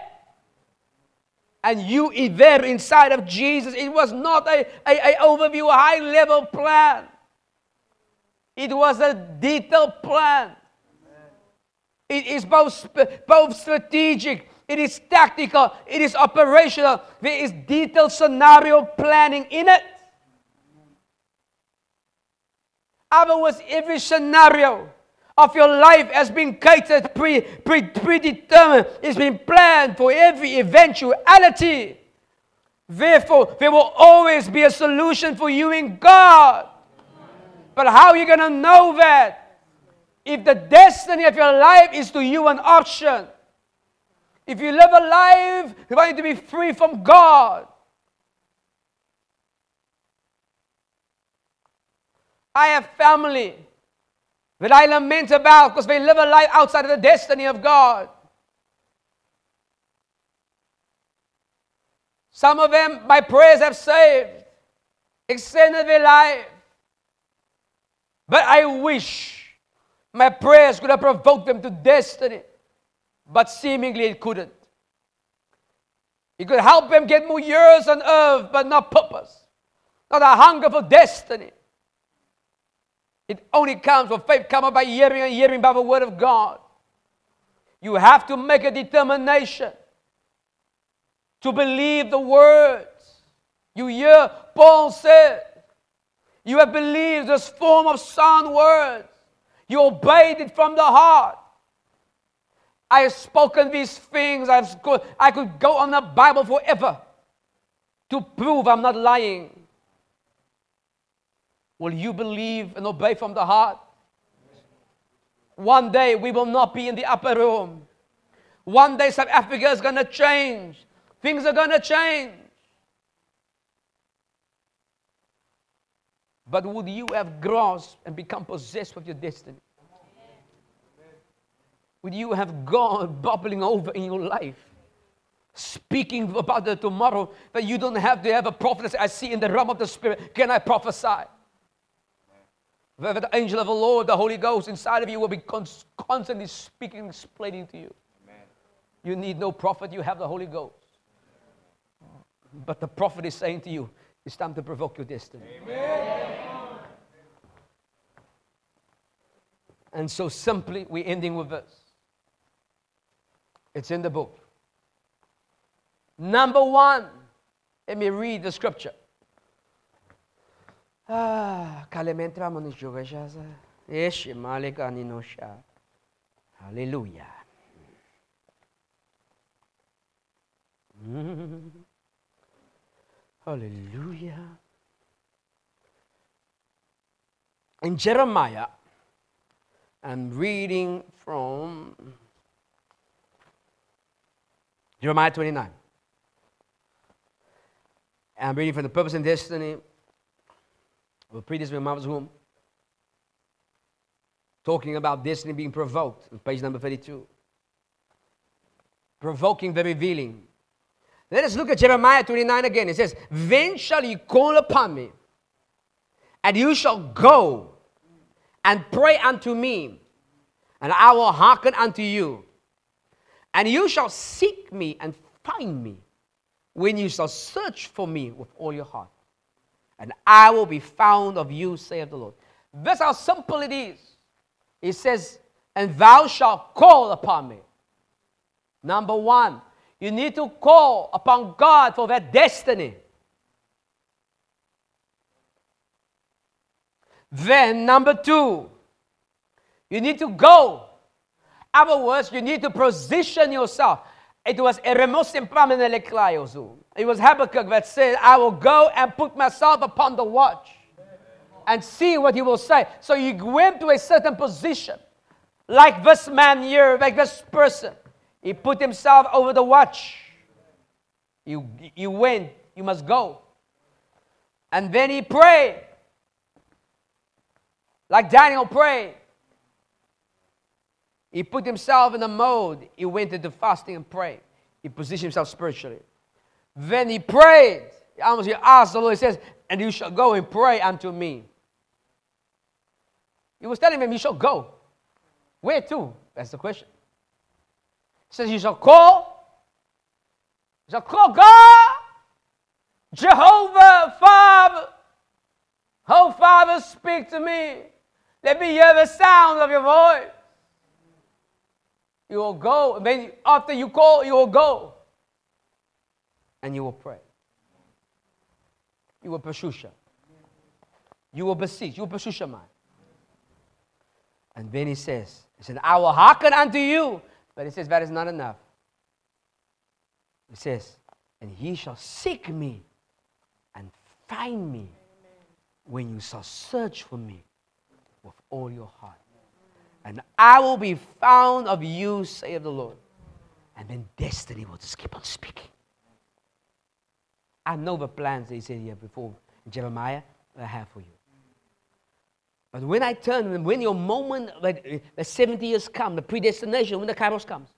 And you there inside of Jesus. It was not a, a, a overview, a high level plan. It was a detailed plan. It is both, both strategic, it is tactical, it is operational. There is detailed scenario planning in it. Other words, every scenario of your life has been catered, pre, pre, predetermined, it's been planned for every eventuality. Therefore, there will always be a solution for you in God. But how are you going to know that? If the destiny of your life is to you an option, if you live a life wanting to be free from God, I have family that I lament about because they live a life outside of the destiny of God. Some of them, my prayers, have saved, extended their life. But I wish my prayers could have provoked them to destiny, but seemingly it couldn't. It could help them get more years on earth, but not purpose, not a hunger for destiny. It only comes when faith comes by hearing and hearing by the word of God. You have to make a determination to believe the words. You hear Paul said, You have believed this form of sound words. You obeyed it from the heart. I have spoken these things. I've, I could go on the Bible forever to prove I'm not lying. Will you believe and obey from the heart? One day we will not be in the upper room. One day South Africa is going to change. Things are going to change. But would you have grasped and become possessed with your destiny? Would you have God bubbling over in your life? Speaking about the tomorrow that you don't have to have a prophet. I see in the realm of the spirit. Can I prophesy? The angel of the Lord, the Holy Ghost inside of you will be constantly speaking, explaining to you. Amen. You need no prophet, you have the Holy Ghost. But the prophet is saying to you, it's time to provoke your destiny. Amen. And so simply, we're ending with this. It's in the book. Number one, let me read the scripture. Ah, kalementra monishugashaza. Eshe malekani no sha. Hallelujah. Hallelujah. In Jeremiah, I'm reading from Jeremiah 29. I'm reading from the Purpose and Destiny of previous mother's womb, talking about destiny being provoked, page number 32. Provoking the revealing. Let us look at Jeremiah 29 again. It says, Then shall you call upon me, and you shall go and pray unto me, and I will hearken unto you. And you shall seek me and find me when you shall search for me with all your heart and I will be found of you, saith the Lord. That's how simple it is. It says, and thou shalt call upon me. Number one, you need to call upon God for that destiny. Then, number two, you need to go. Other words, you need to position yourself. It was Eremosim Pameneleklaiozu. It was Habakkuk that said, I will go and put myself upon the watch and see what he will say. So he went to a certain position, like this man here, like this person. He put himself over the watch. You, you went, you must go. And then he prayed, like Daniel prayed. He put himself in a mode. He went into fasting and praying. He positioned himself spiritually. Then he prayed. He Almost he asked the Lord, he says, and you shall go and pray unto me. He was telling him, you shall go. Where to? That's the question. He says, you shall call. You shall call God, Jehovah, Father. Oh, Father, speak to me. Let me hear the sound of your voice. You will go. Then after you call, you will go. And you will pray. You will pursue You will beseech. You will pursue Shemai. And then he says, He said, I will hearken unto you. But he says, That is not enough. He says, And ye shall seek me and find me when you shall search for me with all your heart. And I will be found of you, saith the Lord. And then destiny will just keep on speaking. I know the plans they he said here before Jeremiah I have for you. But when I turn, when your moment, the 70 years come, the predestination, when the kairos comes,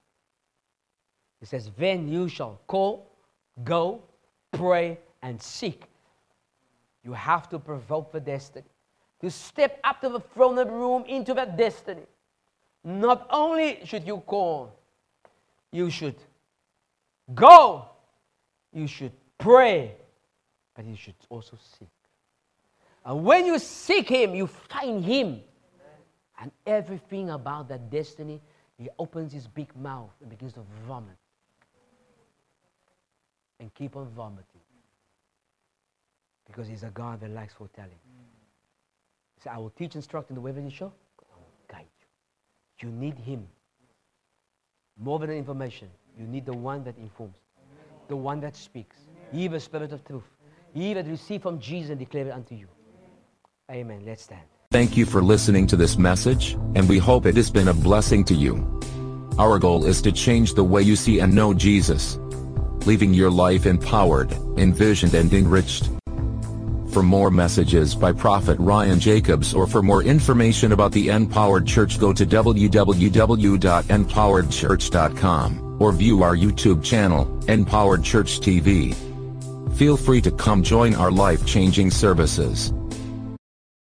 it says, then you shall call, go, pray, and seek. You have to provoke the destiny. To step up to the throne of the room into that destiny. Not only should you call, you should go, you should pray, but you should also seek. And when you seek Him, you find Him. And everything about that destiny, He opens His big mouth and begins to vomit. And keep on vomiting. Because He's a God that likes foretelling. Said, I will teach, instruct in the way that you show. I will guide you. You need Him. More than information, you need the one that informs, the one that speaks. The Spirit of truth. That receive from Jesus and declare it unto you. Amen. Let's stand. Thank you for listening to this message, and we hope it has been a blessing to you. Our goal is to change the way you see and know Jesus, leaving your life empowered, envisioned and enriched. For more messages by Prophet Ryan Jacobs or for more information about the Empowered Church go to www.empoweredchurch.com or view our YouTube channel, Empowered Church TV. Feel free to come join our life-changing services.